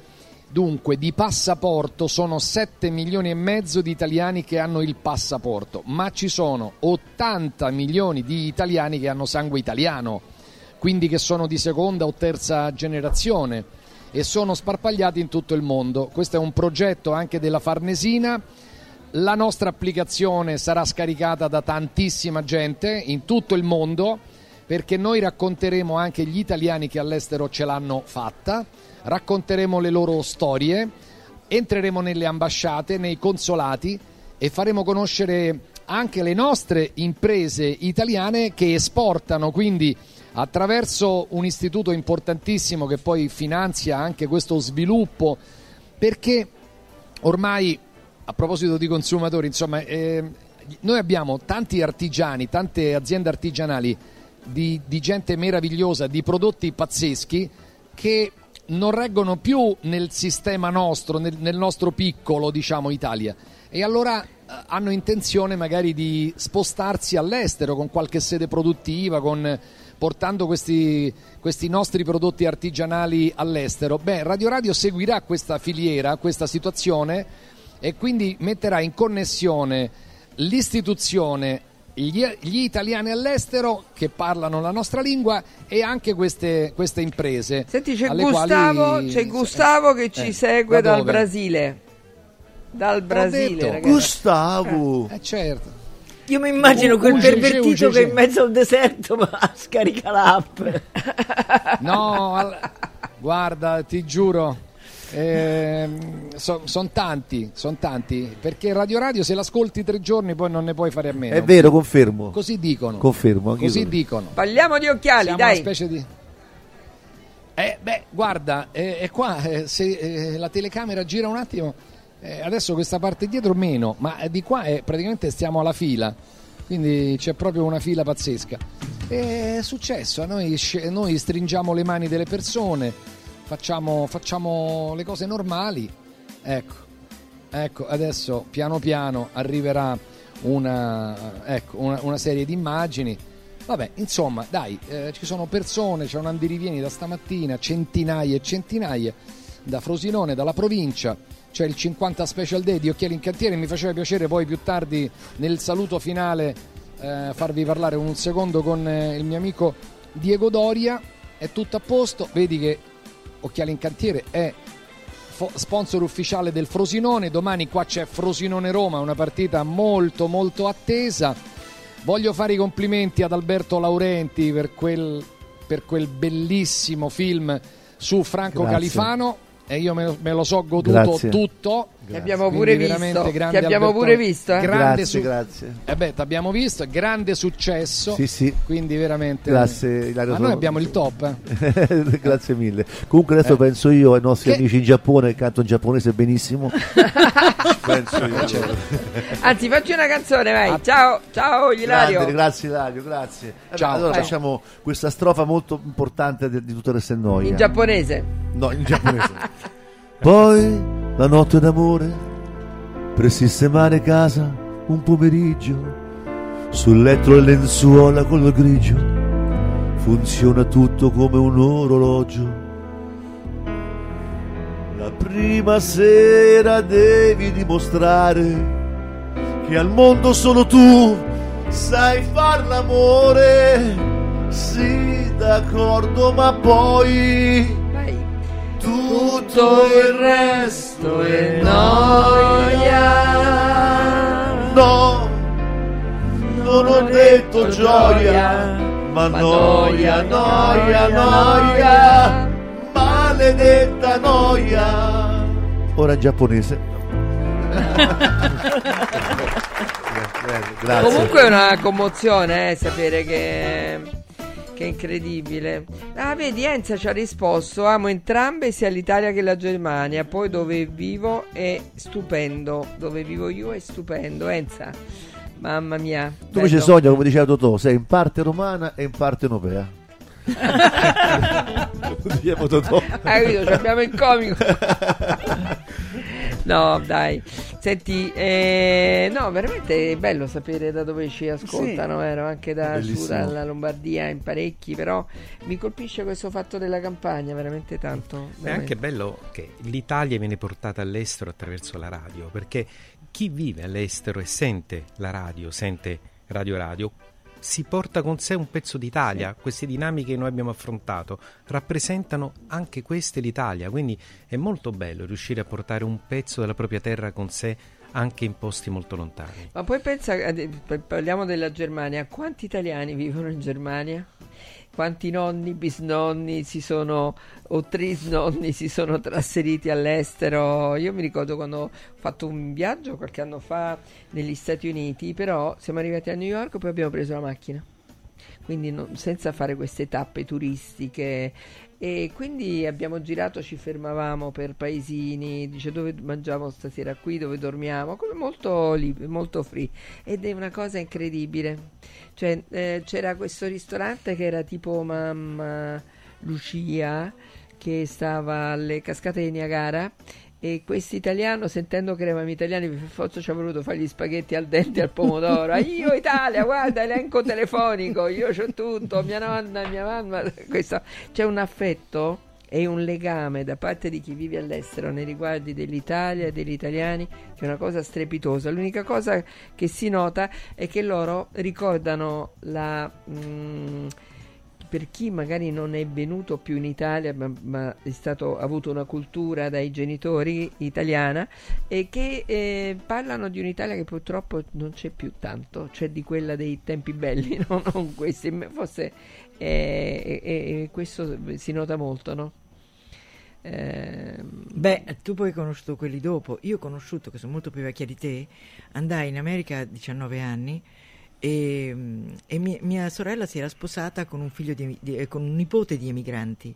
dunque di passaporto sono 7 milioni e mezzo di italiani che hanno il passaporto, ma ci sono 80 milioni di italiani che hanno sangue italiano, quindi che sono di seconda o terza generazione e sono sparpagliati in tutto il mondo. Questo è un progetto anche della Farnesina. La nostra applicazione sarà scaricata da tantissima gente in tutto il mondo perché noi racconteremo anche gli italiani che all'estero ce l'hanno fatta, racconteremo le loro storie, entreremo nelle ambasciate, nei consolati e faremo conoscere anche le nostre imprese italiane che esportano, quindi attraverso un istituto importantissimo che poi finanzia anche questo sviluppo, perché ormai a proposito di consumatori, insomma, eh, noi abbiamo tanti artigiani, tante aziende artigianali di, di gente meravigliosa, di prodotti pazzeschi che non reggono più nel sistema nostro, nel, nel nostro piccolo, diciamo, Italia. E allora eh, hanno intenzione magari di spostarsi all'estero con qualche sede produttiva, con- portando questi, questi nostri prodotti artigianali all'estero. Beh, Radio Radio seguirà questa filiera, questa situazione e quindi metterà in connessione l'istituzione, gli, gli italiani all'estero che parlano la nostra lingua e anche queste, queste imprese. Senti, c'è alle Gustavo, quali- c'è Gustavo che ci Eh, segue da dal dove? Brasile. Dal Brasile. Gustavo! Eh, certo. Io mi immagino quel Uge, pervertito uge, uge. che in mezzo al deserto va a scarica l'app. No, al- guarda, ti giuro, sono tanti, sono tanti, perché Radio Radio se l'ascolti tre giorni poi non ne puoi fare a meno. È vero, confermo. Così dicono. Confermo, Così dicono. Parliamo di occhiali, Siamo dai. una specie di... Eh, beh, guarda, eh, è qua, eh, se eh, la telecamera gira un attimo, eh, adesso questa parte dietro meno, ma di qua eh, praticamente stiamo alla fila, quindi c'è proprio una fila pazzesca. È successo, noi, noi stringiamo le mani delle persone, facciamo, facciamo le cose normali, ecco, ecco, adesso piano piano arriverà una, ecco, una, una serie di immagini. Vabbè, insomma, dai, eh, ci sono persone, c'è un andirivieni da stamattina, centinaia e centinaia, da Frosinone, dalla provincia, c'è il 50 Special Day di Occhiali in Cantiere, mi faceva piacere poi più tardi nel saluto finale eh, farvi parlare un secondo con eh, il mio amico Diego Doria, è tutto a posto, vedi che Occhiali in Cantiere è sponsor ufficiale del Frosinone. Domani qua c'è Frosinone Roma, una partita molto molto attesa. Voglio fare i complimenti ad Alberto Laurenti per quel, per quel bellissimo film su Franco Grazie. Califano e io me, me lo so goduto Grazie. tutto. Che abbiamo pure veramente visto. Che abbiamo pure visto, eh. Grande Grazie, su- grazie. Eh beh, t'abbiamo visto, grande successo. Sì, sì. Quindi veramente Grazie, Ilario, Ma sono- noi abbiamo il top. eh. Grazie mille. Comunque adesso Eh. penso io ai nostri Che- amici in Giappone che cantano in giapponese benissimo. penso io. Certo. Anzi, facci una canzone, vai. Ciao, ciao Ilario. Grande, grazie Ilario, grazie. Ciao. Allora Vai. facciamo questa strofa molto importante di, di tutta questa noia. In giapponese. No, in giapponese. Poi la notte d'amore per sistemare casa un pomeriggio sul letto e lenzuola color grigio funziona tutto come un orologio. La prima sera devi dimostrare che al mondo solo tu sai far l'amore. Sì, d'accordo, ma poi tutto il resto è noia. No, non ho detto gioia, ma noia, noia, noia, maledetta noia. Ora giapponese. Grazie. Comunque è una commozione eh, sapere che, che incredibile. Ah, vedi, Enza ci ha risposto: amo entrambe sia l'Italia che la Germania. Poi dove vivo è stupendo. Dove vivo io è stupendo. Enza, mamma mia. Tu invece. Sonia, come diceva Totò, sei in parte romana e in parte europea. Diamo Totò. Hai capito? Ci abbiamo il comico. No, dai. Senti, eh, no, veramente è bello sapere da dove ci ascoltano, vero? Anche da su, dalla Lombardia in parecchi, però mi colpisce questo fatto della campagna veramente tanto. È veramente. anche bello che l'Italia viene portata all'estero attraverso la radio, perché chi vive all'estero e sente la radio, sente Radio Radio, si porta con sé un pezzo d'Italia. Queste dinamiche che noi abbiamo affrontato rappresentano anche queste l'Italia, quindi è molto bello riuscire a portare un pezzo della propria terra con sé anche in posti molto lontani. Ma poi pensa, eh, parliamo della Germania, quanti italiani vivono in Germania? Quanti nonni, bisnonni si sono, o trisnonni si sono trasferiti all'estero? Io mi ricordo quando ho fatto un viaggio qualche anno fa negli Stati Uniti, però siamo arrivati a New York e poi abbiamo preso la macchina. Quindi non- senza fare queste tappe turistiche e quindi abbiamo girato, ci fermavamo per paesini, dice dove mangiamo stasera qui, dove dormiamo, come molto, lib- molto free. Ed è una cosa incredibile. Cioè, eh, c'era questo ristorante che era tipo Mamma Lucia che stava alle cascate di Niagara e questo italiano sentendo che eravamo italiani per forza ci ha voluto fare gli spaghetti al dente al pomodoro. Ah, io Italia guarda elenco telefonico io c'ho tutto mia nonna mia mamma questo c'è un affetto e un legame da parte di chi vive all'estero nei riguardi dell'Italia e degli italiani che è una cosa strepitosa. L'unica cosa che si nota è che loro ricordano la mm, per chi magari non è venuto più in Italia ma, ma è stato, ha avuto una cultura dai genitori italiana e che eh, parlano di un'Italia che purtroppo non c'è più tanto, cioè di quella dei tempi belli, no? non questi, forse eh, eh, eh, questo si nota molto, no? Ehm, Beh, tu poi hai conosciuto quelli dopo. Io ho conosciuto, che sono molto più vecchia di te, andai in America a 19 anni e, e mia, mia sorella si era sposata con un, figlio di, di- eh, con un nipote di emigranti.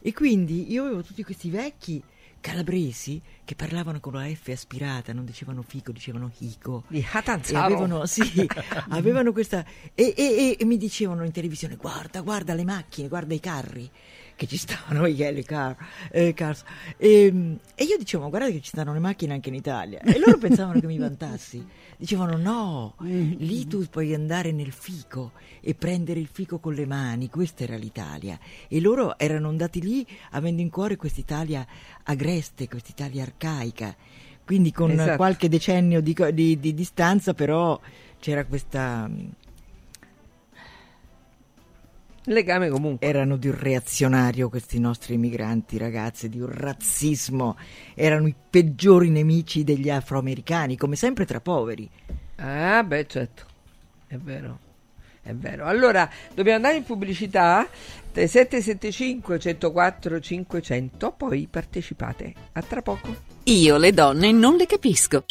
E quindi io avevo tutti questi vecchi calabresi che parlavano con la F aspirata, non dicevano fico, dicevano hico. Di E Hatanzaro. avevano, sì, avevano questa. E, e- e mi dicevano in televisione: guarda, guarda le macchine, guarda i carri che ci stavano, i yellow car, eh, cars. E, e io dicevo: "Ma guardate che ci stanno le macchine anche in Italia. E loro pensavano che mi vantassi. Dicevano: no, lì tu puoi andare nel fico e prendere il fico con le mani. Questa era l'Italia. E loro erano andati lì avendo in cuore quest'Italia agreste, quest'Italia arcaica. Quindi con Esatto. qualche decennio di, di- di distanza, però c'era questa. Legame comunque. Erano di un reazionario questi nostri immigranti, ragazzi, di un razzismo. Erano i peggiori nemici degli afroamericani, come sempre tra poveri. Ah, beh, certo, è vero. È vero. Allora, dobbiamo andare in pubblicità 775 104 500, poi partecipate. A tra poco. Io le donne non le capisco.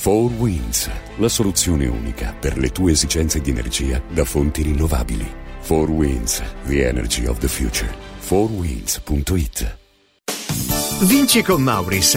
4 Winds, la soluzione unica per le tue esigenze di energia da fonti rinnovabili. 4 Winds, the energy of the future. 4winds.it Vinci con Mauris.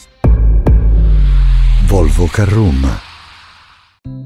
Volvo Carroom.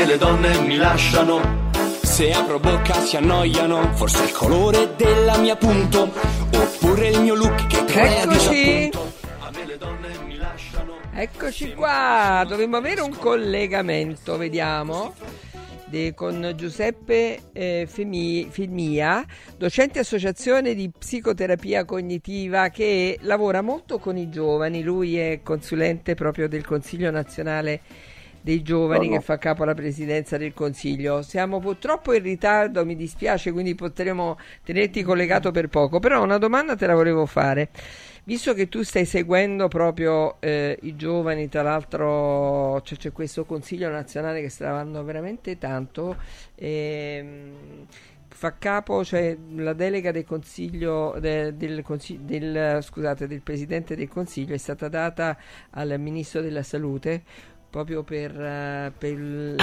Me le donne mi lasciano. Se apro bocca si annoiano. Forse il colore della mia punto. Oppure il mio look che crea Eccoci. Eccoci qua, dovremmo avere un collegamento, vediamo, de- con Giuseppe eh, Femi- Filmia, docente associazione di psicoterapia cognitiva che lavora molto con i giovani, lui è consulente proprio del Consiglio nazionale dei giovani Buongiorno. che fa capo alla presidenza del Consiglio. Siamo purtroppo in ritardo, mi dispiace, quindi potremo tenerti collegato per poco, però una domanda te la volevo fare. Visto che tu stai seguendo proprio eh, i giovani, tra l'altro cioè, c'è questo Consiglio nazionale che sta lavorando veramente tanto, ehm, fa capo, cioè la delega del consiglio, de- del, consi- del- scusate, del Presidente del Consiglio è stata data al Ministro della Salute proprio per, eh, per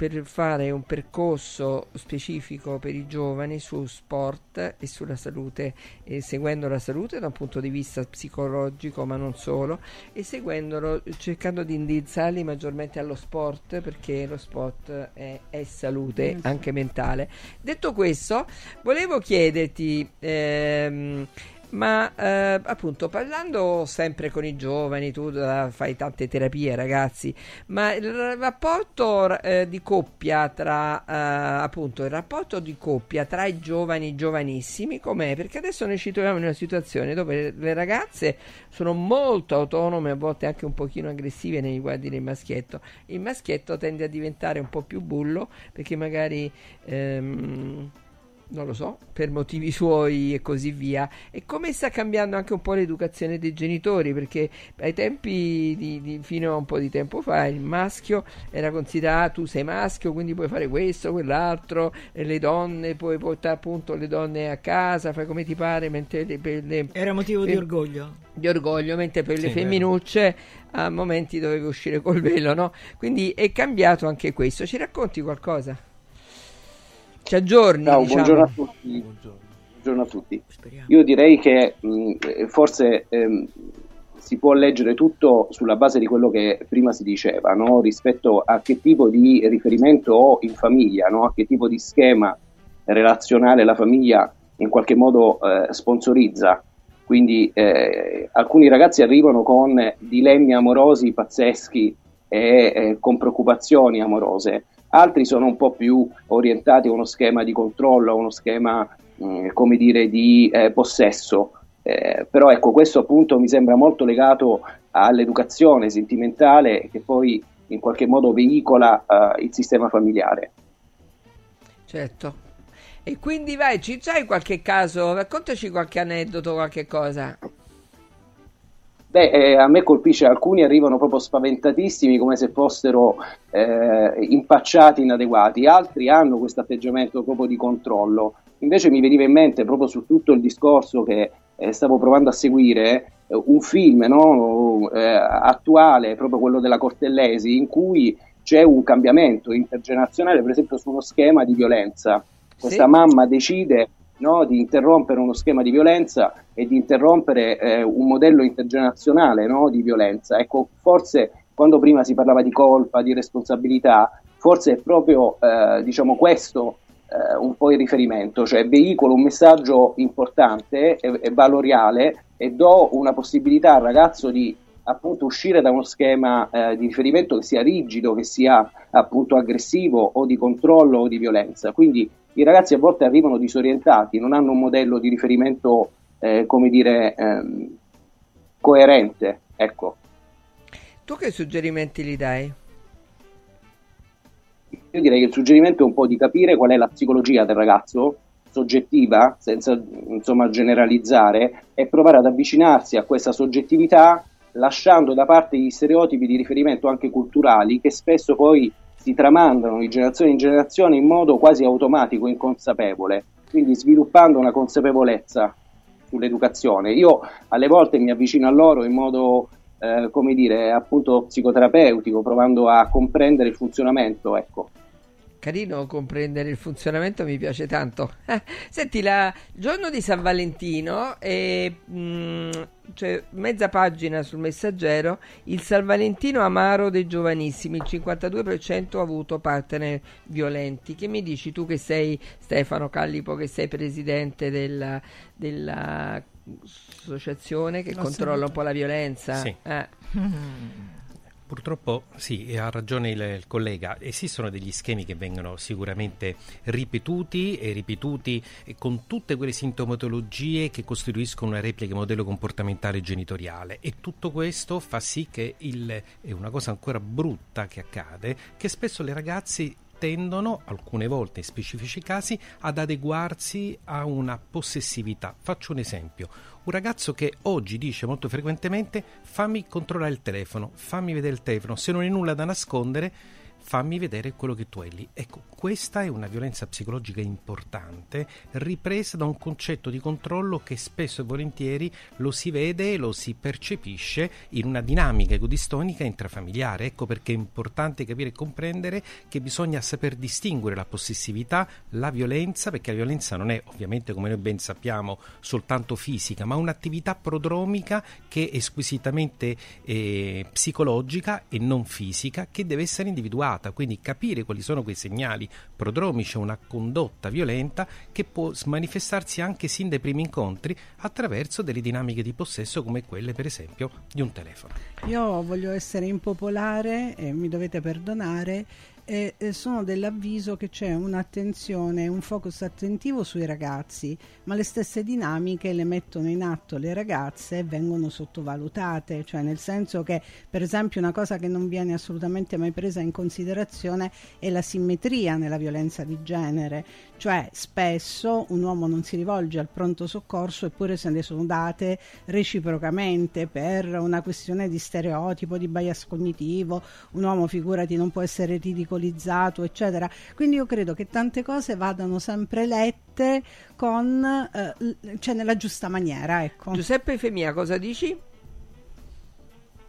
per fare un percorso specifico per i giovani su sport e sulla salute, e seguendo la salute da un punto di vista psicologico, ma non solo, e seguendolo, cercando di indirizzarli maggiormente allo sport, perché lo sport è, è salute anche mentale. Detto questo, volevo chiederti. ehm, Ma eh, appunto parlando sempre con i giovani, tu eh, fai tante terapie ragazzi, ma il rapporto eh, di coppia tra eh, appunto il rapporto di coppia tra i giovani giovanissimi com'è? Perché adesso noi ci troviamo in una situazione dove le ragazze sono molto autonome, a volte anche un pochino aggressive nei riguardi del maschietto. Il maschietto tende a diventare un po' più bullo perché magari ehm, non lo so, per motivi suoi e così via. E come sta cambiando anche un po' l'educazione dei genitori, perché ai tempi di, di, fino a un po' di tempo fa il maschio era considerato tu sei maschio, quindi puoi fare questo, quell'altro, e le donne puoi portare appunto le donne a casa, fai come ti pare, mentre le, le, era motivo per, di orgoglio. Di orgoglio, mentre per sì, le femminucce vero. a momenti dovevi uscire col velo, no? Quindi è cambiato anche questo. Ci racconti qualcosa? Ci aggiorni. Ciao, diciamo. buongiorno a tutti. Buongiorno a tutti. Io direi che mh, forse ehm, si può leggere tutto sulla base di quello che prima si diceva, no? rispetto a che tipo di riferimento ho in famiglia, no? a che tipo di schema relazionale la famiglia in qualche modo eh, sponsorizza. Quindi eh, alcuni ragazzi arrivano con dilemmi amorosi pazzeschi e eh, con preoccupazioni amorose altri sono un po' più orientati a uno schema di controllo, a uno schema mh, come dire di eh, possesso. Eh, però ecco, questo appunto mi sembra molto legato all'educazione sentimentale che poi in qualche modo veicola uh, il sistema familiare. Certo. E quindi vai, ci c'hai qualche caso? Raccontaci qualche aneddoto, qualche cosa. Beh, eh, a me colpisce, alcuni arrivano proprio spaventatissimi come se fossero eh, impacciati, inadeguati, altri hanno questo atteggiamento proprio di controllo. Invece mi veniva in mente proprio su tutto il discorso che eh, stavo provando a seguire, eh, un film no, eh, attuale, proprio quello della Cortellesi, in cui c'è un cambiamento intergenerazionale, per esempio su uno schema di violenza. Questa sì. mamma decide no, di interrompere uno schema di violenza e di interrompere eh, un modello intergenerazionale no, di violenza. Ecco, forse quando prima si parlava di colpa, di responsabilità, forse è proprio eh, diciamo questo eh, un po' il riferimento, cioè veicolo un messaggio importante e, e valoriale e do una possibilità al ragazzo di appunto uscire da uno schema eh, di riferimento che sia rigido, che sia appunto aggressivo o di controllo o di violenza. Quindi i ragazzi a volte arrivano disorientati, non hanno un modello di riferimento, eh, come dire, ehm, coerente. Ecco. Tu che suggerimenti gli dai? Io direi che il suggerimento è un po' di capire qual è la psicologia del ragazzo, soggettiva, senza insomma generalizzare, e provare ad avvicinarsi a questa soggettività lasciando da parte gli stereotipi di riferimento anche culturali che spesso poi si tramandano di generazione in generazione in modo quasi automatico, inconsapevole, quindi sviluppando una consapevolezza sull'educazione. Io alle volte mi avvicino a loro in modo, eh, come dire, appunto psicoterapeutico, provando a comprendere il funzionamento, ecco. Carino comprendere il funzionamento, mi piace tanto. Senti, la, il giorno di San Valentino, e, mh, cioè, mezza pagina sul messaggero, il San Valentino amaro dei giovanissimi, il 52% ha avuto partner violenti. Che mi dici tu che sei Stefano Callipo, che sei presidente della, dell'associazione che controlla un po' la violenza? Sì. Eh. Purtroppo sì, ha ragione il, il collega, esistono degli schemi che vengono sicuramente ripetuti e ripetuti con tutte quelle sintomatologie che costituiscono una replica modello comportamentale genitoriale. E tutto questo fa sì che il, è una cosa ancora brutta che accade, che spesso le ragazze tendono, alcune volte in specifici casi, ad adeguarsi a una possessività. Faccio un esempio. Un ragazzo che oggi dice molto frequentemente fammi controllare il telefono, fammi vedere il telefono, se non hai nulla da nascondere, fammi vedere quello che tu hai lì. Ecco, questa è una violenza psicologica importante, ripresa da un concetto di controllo che spesso e volentieri lo si vede e lo si percepisce in una dinamica egodistonica intrafamiliare. Ecco perché è importante capire e comprendere che bisogna saper distinguere la possessività, la violenza, perché la violenza non è ovviamente, come noi ben sappiamo, soltanto fisica, ma un'attività prodromica che è squisitamente eh, psicologica e non fisica, che deve essere individuata elevata, quindi capire quali sono quei segnali prodromici a una condotta violenta che può manifestarsi anche sin dai primi incontri attraverso delle dinamiche di possesso come quelle per esempio di un telefono. Io voglio essere impopolare e mi dovete perdonare e, sono dell'avviso che c'è un'attenzione, un focus attentivo sui ragazzi, ma le stesse dinamiche le mettono in atto le ragazze e vengono sottovalutate, cioè nel senso che per esempio una cosa che non viene assolutamente mai presa in considerazione è la simmetria nella violenza di genere, cioè spesso un uomo non si rivolge al pronto soccorso eppure se ne sono date reciprocamente per una questione di stereotipo, di bias cognitivo, un uomo figurati non può essere ridicolizzato, eccetera. Quindi io credo che tante cose vadano sempre lette con, eh, cioè nella giusta maniera. Ecco. Giuseppe Femia, cosa dici?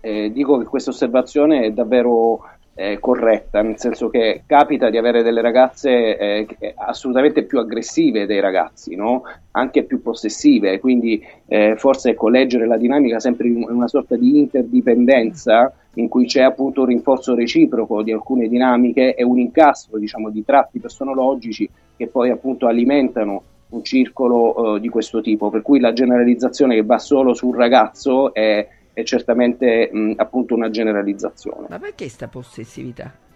Eh, dico che questa osservazione è davvero eh, corretta, nel senso che capita di avere delle ragazze eh, assolutamente più aggressive dei ragazzi, no? anche più possessive, quindi eh, forse ecco, leggere la dinamica sempre in una sorta di interdipendenza in cui c'è appunto un rinforzo reciproco di alcune dinamiche e un incastro diciamo, di tratti personologici che poi appunto alimentano un circolo uh, di questo tipo, per cui la generalizzazione che va solo sul ragazzo è è certamente mh, appunto una generalizzazione. Ma perché sta possessività?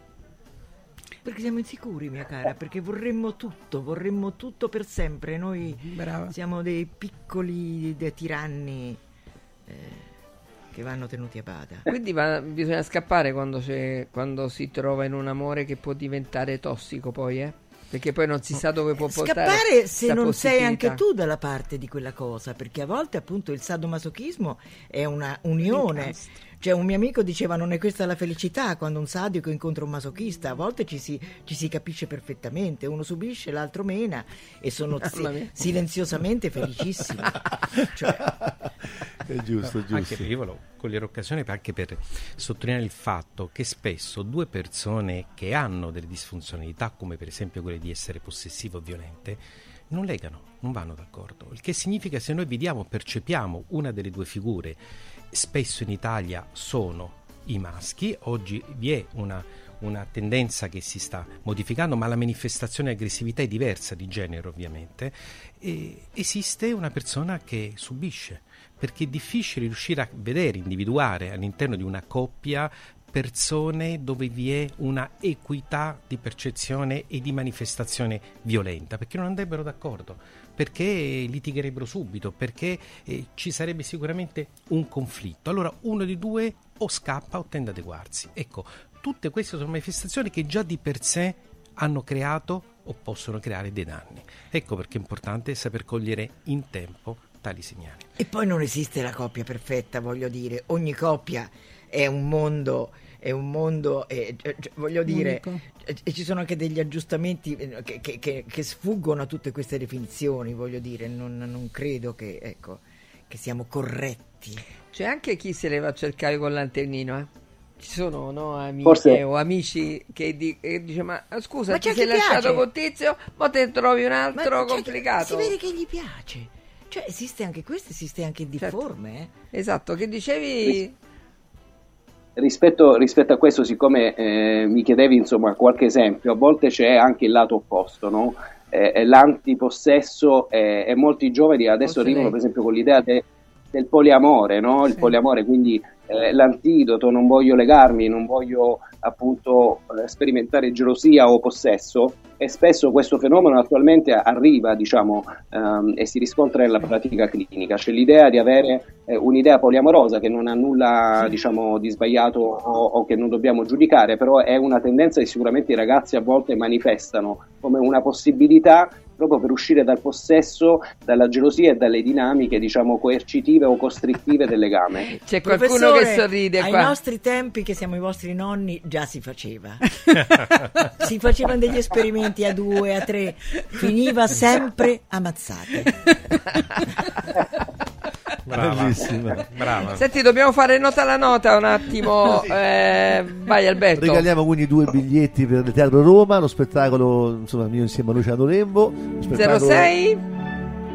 Perché siamo insicuri, mia cara, perché vorremmo tutto, vorremmo tutto per sempre. Noi Brava. siamo dei piccoli dei tiranni eh, che vanno tenuti a bada. Quindi va- bisogna scappare quando, c'è- quando si trova in un amore che può diventare tossico poi, eh? Perché poi non si sa dove può portare. Scappare se non sei anche tu dalla parte di quella cosa, perché a volte appunto il sadomasochismo è una unione. Cioè un mio amico diceva non è questa la felicità quando un sadico incontra un masochista, a volte ci si, ci si capisce perfettamente, uno subisce, l'altro mena e sono Mamma si- silenziosamente felicissimi. Cioè, È giusto, giusto. Anche io volevo cogliere occasione per- anche per sottolineare il fatto che spesso due persone che hanno delle disfunzionalità, come per esempio quelle di essere possessive o violente, non legano, non vanno d'accordo. Il che significa se noi vediamo, percepiamo una delle due figure, spesso in Italia sono i maschi, oggi vi è una, una tendenza che si sta modificando, ma la manifestazione di aggressività è diversa di genere ovviamente, e esiste una persona che subisce, perché è difficile riuscire a vedere, individuare all'interno di una coppia persone dove vi è una equità di percezione e di manifestazione violenta, perché non andrebbero d'accordo, perché litigherebbero subito, perché eh, ci sarebbe sicuramente un conflitto. Allora uno di due o scappa o tende ad adeguarsi. Ecco, tutte queste sono manifestazioni che già di per sé hanno creato o possono creare dei danni. Ecco perché è importante saper cogliere in tempo tali segnali. E poi non esiste la coppia perfetta, voglio dire, ogni coppia è un mondo, è un mondo, eh, cioè, voglio dire, eh, e ci sono anche degli aggiustamenti eh, che, che- che- che sfuggono a tutte queste definizioni, voglio dire, non, non credo che, ecco, che siamo corretti. C'è anche chi se le va a cercare con l'antennino, eh? Ci sono no, amiche Forse- o amici che, di- che dice: Ma scusa, Ma ti sei chi piace. lasciato con Tizio, ma te ne trovi un altro Ma c'è chi- complicato. Si vede che gli piace. Cioè esiste anche questo, esiste anche il difforme. eh. Esatto, che dicevi. Rispetto, rispetto a questo, siccome eh, mi chiedevi insomma qualche esempio, a volte c'è anche il lato opposto, no? Eh, eh, l'antipossesso eh, e molti giovani adesso arrivano per esempio con l'idea de- del poliamore, no? il poliamore quindi eh, l'antidoto, non voglio legarmi, non voglio appunto eh, sperimentare gelosia o possesso e spesso questo fenomeno attualmente arriva diciamo ehm, e si riscontra nella pratica clinica, c'è l'idea di avere eh, un'idea poliamorosa che non ha nulla diciamo di sbagliato o, o che non dobbiamo giudicare, però è una tendenza che sicuramente i ragazzi a volte manifestano come una possibilità proprio per uscire dal possesso, dalla gelosia e dalle dinamiche diciamo coercitive o costrittive del legame. C'è qualcuno Professore, che sorride ai qua. nostri tempi, che siamo i vostri nonni, già si faceva. si facevano degli esperimenti a due, a tre, finiva sempre ammazzate. Brava, Bellissima. brava. Senti, dobbiamo fare nota alla nota un attimo. Eh, vai, Alberto. Regaliamo quindi due biglietti per il Teatro Roma, lo spettacolo insomma mio insieme a Luciano Lembo. lo spettacolo- 06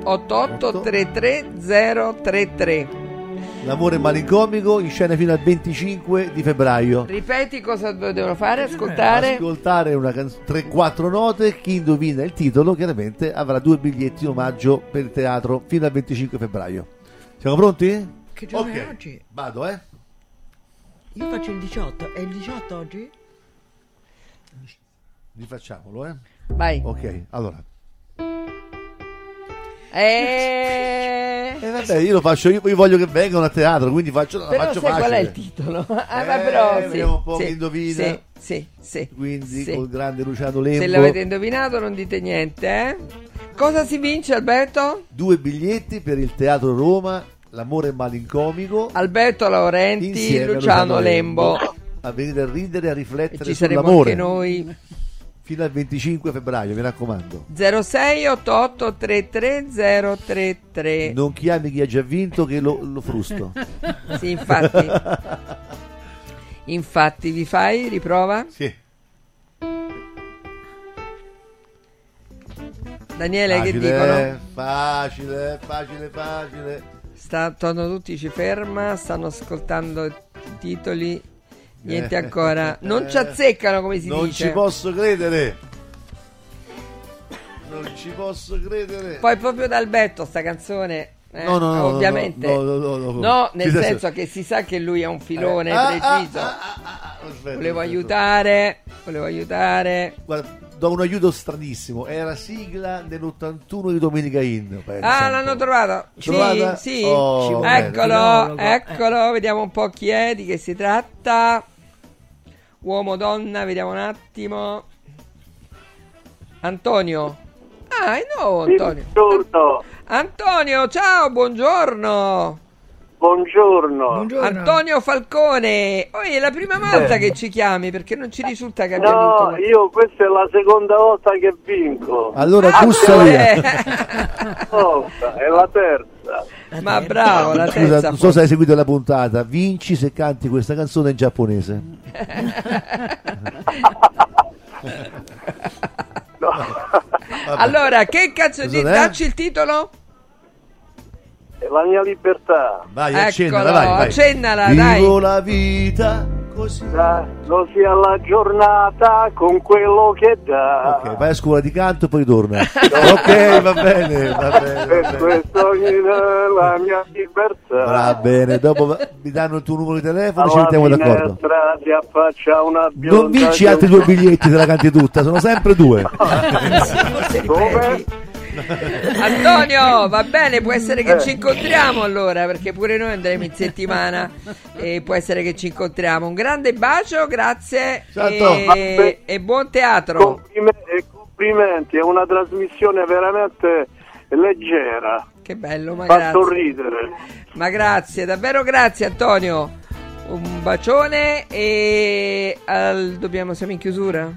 88 33 033 L'amore malincomico in scena fino al 25 di febbraio. Ripeti cosa devono fare? Ascoltare? Ascoltare una canzone 3-4 note, chi indovina il titolo chiaramente avrà due biglietti in omaggio per il teatro fino al 25 febbraio. Siamo pronti? Che giorno è Ok, oggi? Vado, eh? Io faccio il 18. È il 18 oggi? Rifacciamolo, eh? Vai. Ok, allora. Eh... E vabbè, io lo faccio, io, io voglio che vengano a teatro, quindi faccio, la Però faccio sai qual è il titolo? Ah, ma Eh, però sì, vediamo un po' sì, chi indovina. Sì, sì, sì. Quindi sì. col grande Luciano Lembo. Se l'avete indovinato non dite niente, eh? Cosa si vince Alberto? Due biglietti per il Teatro Roma, L'amore malincomico. Alberto Laurenti, a Luciano Lembo. A venire a ridere e a E riflettere ci saremo sull'amore. anche noi. Fino al 25 febbraio, mi raccomando. 0688 33033. Non chiami chi ha già vinto che lo, lo frusto. Sì, infatti. Infatti, vi fai? Riprova? Sì. Daniele, che facile, dicono? Facile, facile, facile. Sta, torno tutti, ci ferma, stanno ascoltando i titoli, niente Eh. ancora. Non ci azzeccano, come si non dice. ci posso credere. Non ci posso credere. Poi proprio da Alberto sta canzone. eh, No, no, no, ovviamente. no, no, no, no, no. No, nel senso che si sa che lui è un filone Eh, ah, preciso. Aspetta, volevo aspetta. aiutare, volevo aiutare. Guarda, do un aiuto stranissimo. Era sigla dell'81 di Domenica In. Ah, l'hanno po'. trovato. Sì, Trovata? sì. Oh, eccolo, eccolo, vediamo un po' chi è, di che si tratta. Uomo, donna, vediamo un attimo. Antonio. Ah, è nuovo Antonio. Antonio, ciao, buongiorno. Buongiorno. Antonio Falcone. Oh, è la prima volta Eh. che ci chiami perché non ci risulta che abbia No, vinto. io questa è la seconda volta che vinco. Allora, Ah, bussa sì. via. Volta, è la terza. Ma bravo, la Scusa, terza. non so se hai seguito la puntata. Vinci se canti questa canzone in giapponese. allora, che cazzo di dacci il titolo? È la mia libertà. Vai, Eccolo, accennala, vai, vai. accennala, Vivo dai. la vita così. Lo sia la giornata con quello che dà. Ok, vai a scuola di canto e poi torna. ok, va bene, va bene. Per Va bene. questo la mia libertà. Va bene, dopo mi danno il tuo numero di telefono e ci mettiamo d'accordo. Non vinci altri due biglietti te la canti tutta, sono sempre due. Dove? Antonio, va bene, può essere che ci incontriamo allora, perché pure noi andremo in settimana e può essere che ci incontriamo. Un grande bacio, grazie Certo. e, e buon teatro. Complime- e complimenti, è una trasmissione veramente leggera. Che bello, ma grazie. ridere. Ma grazie, davvero grazie Antonio. Un bacione e al- dobbiamo, siamo in chiusura?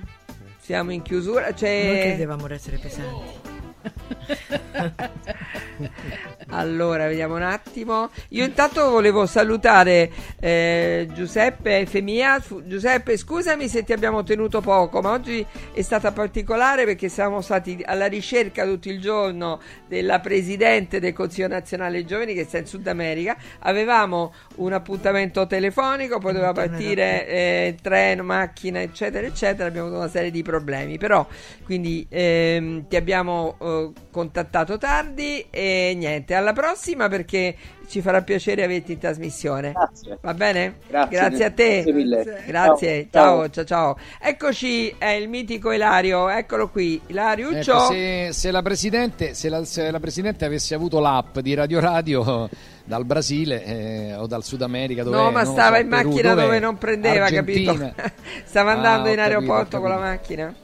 Siamo in chiusura, Noi c'è... credevamo essere pesanti. Allora, vediamo un attimo. Io intanto volevo salutare eh, Giuseppe Efemia. Fu- Giuseppe, scusami se ti abbiamo tenuto poco, ma oggi è stata particolare perché siamo stati alla ricerca tutto il giorno della presidente del Consiglio Nazionale Giovani che sta in Sud America. Avevamo un appuntamento telefonico, poi doveva partire eh, treno, macchina, eccetera, eccetera. Abbiamo avuto una serie di problemi, però quindi ehm, ti abbiamo eh, contattato tardi e niente, alla prossima perché ci farà piacere averti in trasmissione. Grazie. Va bene? Grazie, a te. grazie mille. Grazie. Ciao. Ciao, ciao, ciao. Eccoci, è il mitico Ilario, eccolo qui. Ilariuccio. Ecco, se, se la Presidente, se, la, se la Presidente avesse avuto l'app di Radio Radio dal Brasile eh, o dal Sud America dove No, ma stava so, in Perù, macchina dove non prendeva, Argentina. capito? Stava Ah, andando ho in capito, aeroporto ho con la capito. macchina.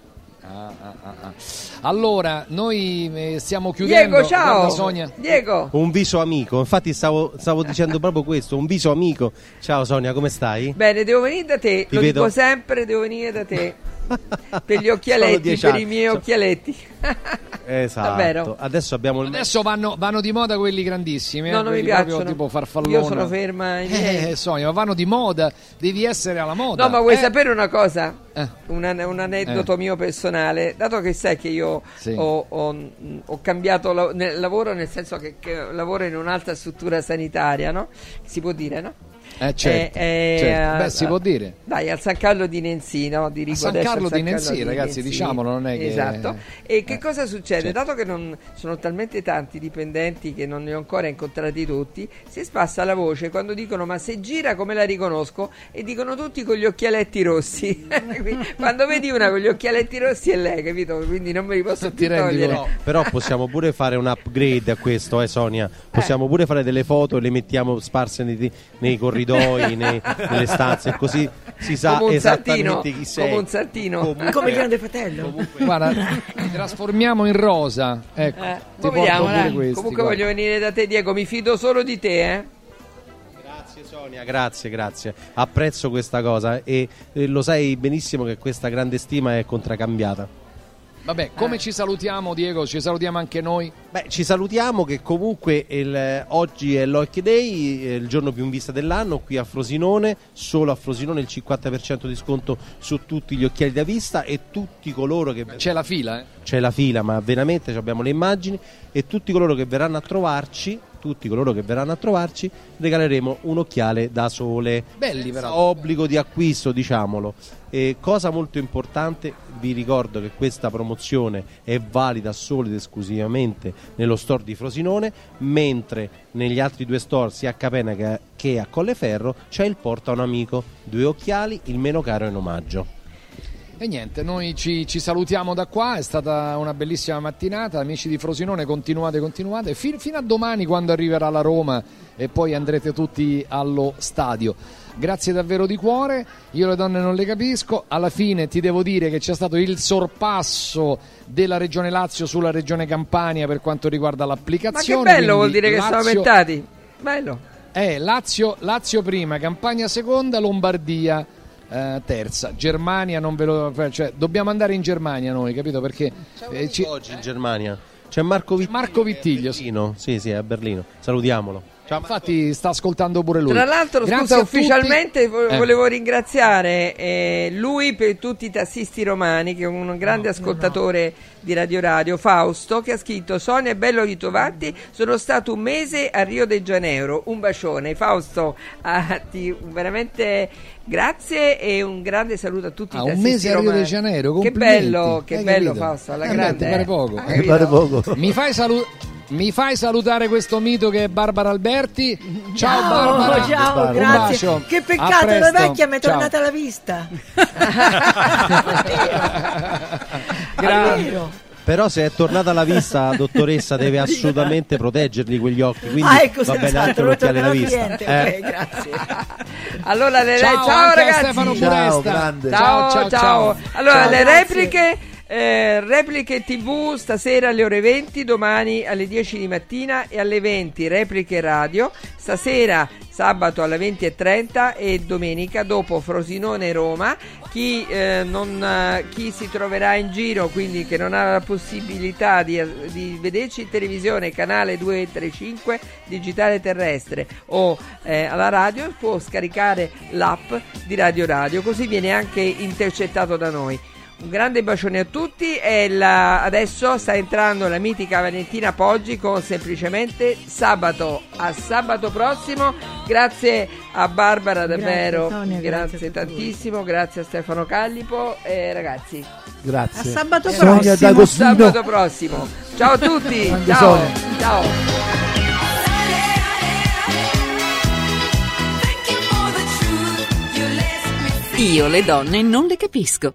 Ah, ah, ah. Allora, noi eh, stiamo chiudendo. Diego, ciao. Sonia. Diego. Un viso amico, infatti stavo, stavo dicendo proprio questo, un viso amico. Ciao Sonia, come stai? Bene, devo venire da te, Ti lo vedo. dico sempre, devo venire da te. per gli occhialetti, per anni. i miei So- occhialetti. Esatto. Davvero? Adesso abbiamo il Adesso vanno, vanno di moda quelli grandissimi, eh, No, non mi proprio piacciono. tipo farfallone. Io sono ferma ai miei. Eh, Sonia, ma vanno di moda, devi essere alla moda. No, ma vuoi Eh, sapere una cosa? Eh. Un, an- un aneddoto Eh. mio personale. Dato che sai che io Sì. ho, ho- ho cambiato la- nel lavoro, nel senso che, che lavoro in un'altra struttura sanitaria, no? Si può dire, no? Eh, certo, Eh, eh, certo. Beh, eh, si può dire. Dai, al San Carlo di Nenzi, no? Dirigo San Carlo San di Nenzi, ragazzi, diciamolo, non è che- Esatto. E che Eh, cosa succede? certo. Dato che non sono talmente tanti dipendenti che non ne ho ancora incontrati tutti, si spassa la voce quando dicono ma se gira come la riconosco? E dicono tutti con gli occhialetti rossi. Quando vedi una con gli occhialetti rossi è lei, capito? Quindi non me li posso più togliere. Però, però possiamo pure fare un upgrade a questo, eh Sonia. Possiamo pure fare delle foto e le mettiamo sparse nei, nei corridoi, nei- nelle stanze, così si sa Come esattamente sartino, chi sei. come un sartino. Comunque- Come il grande fratello. Guarda, li trasformiamo in rosa. Ecco, Eh, ti vediamo, pure questi. Comunque guarda. voglio venire da te, Diego. Mi fido solo di te, eh. Grazie Sonia, grazie, grazie. Apprezzo questa cosa e eh, lo sai benissimo che questa grande stima è contraccambiata. Vabbè, come ci salutiamo, Diego? Ci salutiamo anche noi. Beh, ci salutiamo che comunque il- oggi è l'Hockey Day, eh, il giorno più in vista dell'anno, qui a Frosinone, solo a Frosinone il 50% di sconto su tutti gli occhiali da vista e tutti coloro che... C'è la fila, eh? C'è la fila, ma veramente abbiamo le immagini e tutti coloro che verranno a trovarci, tutti coloro che verranno a trovarci, regaleremo un occhiale da sole. Belli però. Obbligo di acquisto, diciamolo. E cosa molto importante, vi ricordo che questa promozione è valida solo ed esclusivamente nello store di Frosinone, mentre negli altri due store, sia a Capena che- a Colleferro, c'è il porta un amico, due occhiali, il meno caro in omaggio. E niente, noi ci, ci salutiamo da qua, è stata una bellissima mattinata, amici di Frosinone, continuate, continuate, fin- fino a domani quando arriverà la Roma e poi andrete tutti allo stadio. Grazie davvero di cuore, io le donne non le capisco, alla fine ti devo dire che c'è stato il sorpasso della Regione Lazio sulla Regione Campania per quanto riguarda Ma che l'applicazione. bello vuol quindi dire che sono Lazio- aumentati. Bello. eh, Lazio, Lazio prima, Campania seconda, Lombardia eh, terza. Germania non ve lo... Cioè, dobbiamo andare in Germania noi, capito? Perché eh, ci- Oggi in Germania c'è Marco Vittiglio. Marco Vittiglio, sì. Sì, sì, è a Berlino. Salutiamolo. Infatti sta ascoltando pure lui. Tra l'altro, Grazie scusa, tutti. ufficialmente vo- Eh. volevo ringraziare eh, lui per tutti i tassisti romani, che è un grande ascoltatore di Radio Radio, Fausto, che ha scritto Sonia è bello ritrovarti, sono stato un mese a Rio de Janeiro, un bacione. Fausto, ah, ti- veramente grazie e un grande saluto a tutti Ah, i un mese a Rio romani. de Janeiro, Che bello, che Hai bello capito? Fausto, alla Eh, beh, grande. ti pare eh. poco. Eh, pare. Mi fai, salu- mi fai salutare questo mito che è Barbara Alberti? Ciao, Ciao, Barbara. ciao, Un grazie. bacio. Che peccato, la vecchia mi è Ciao. tornata alla vista. Grazie. Però se è tornata alla vista, dottoressa, deve assolutamente proteggerli quegli occhi. Quindi ah, ecco, va bene senz'altro, anche lo l'occhiale alla vista. cliente. Eh. grazie. Allora le Ciao, re- ciao ragazzi. Stefano Ciao, grande. Ciao, ciao, ciao. Allora, Ciao, le grazie. repliche, eh, repliche TV stasera alle ore 20, domani alle 10 di mattina e alle 20 repliche radio. Stasera, sabato alle 20.30 e domenica dopo Frosinone Roma. Chi, eh, non, eh, chi si troverà in giro, quindi che non ha la possibilità di, di vederci in televisione, canale 235 digitale terrestre o eh, alla radio, può scaricare l'app di Radio Radio, così viene anche intercettato da noi. Un grande bacione a tutti e la- adesso sta entrando la mitica Valentina Poggi con semplicemente sabato. A sabato prossimo. Grazie a Barbara davvero. Sonia, grazie, grazie tantissimo. Grazie a Stefano Callipo. E ragazzi, Grazie. A sabato Sonia prossimo. D'Agostino. sabato prossimo. Ciao a tutti. Ciao. Sonia. Ciao. Io le donne non le capisco.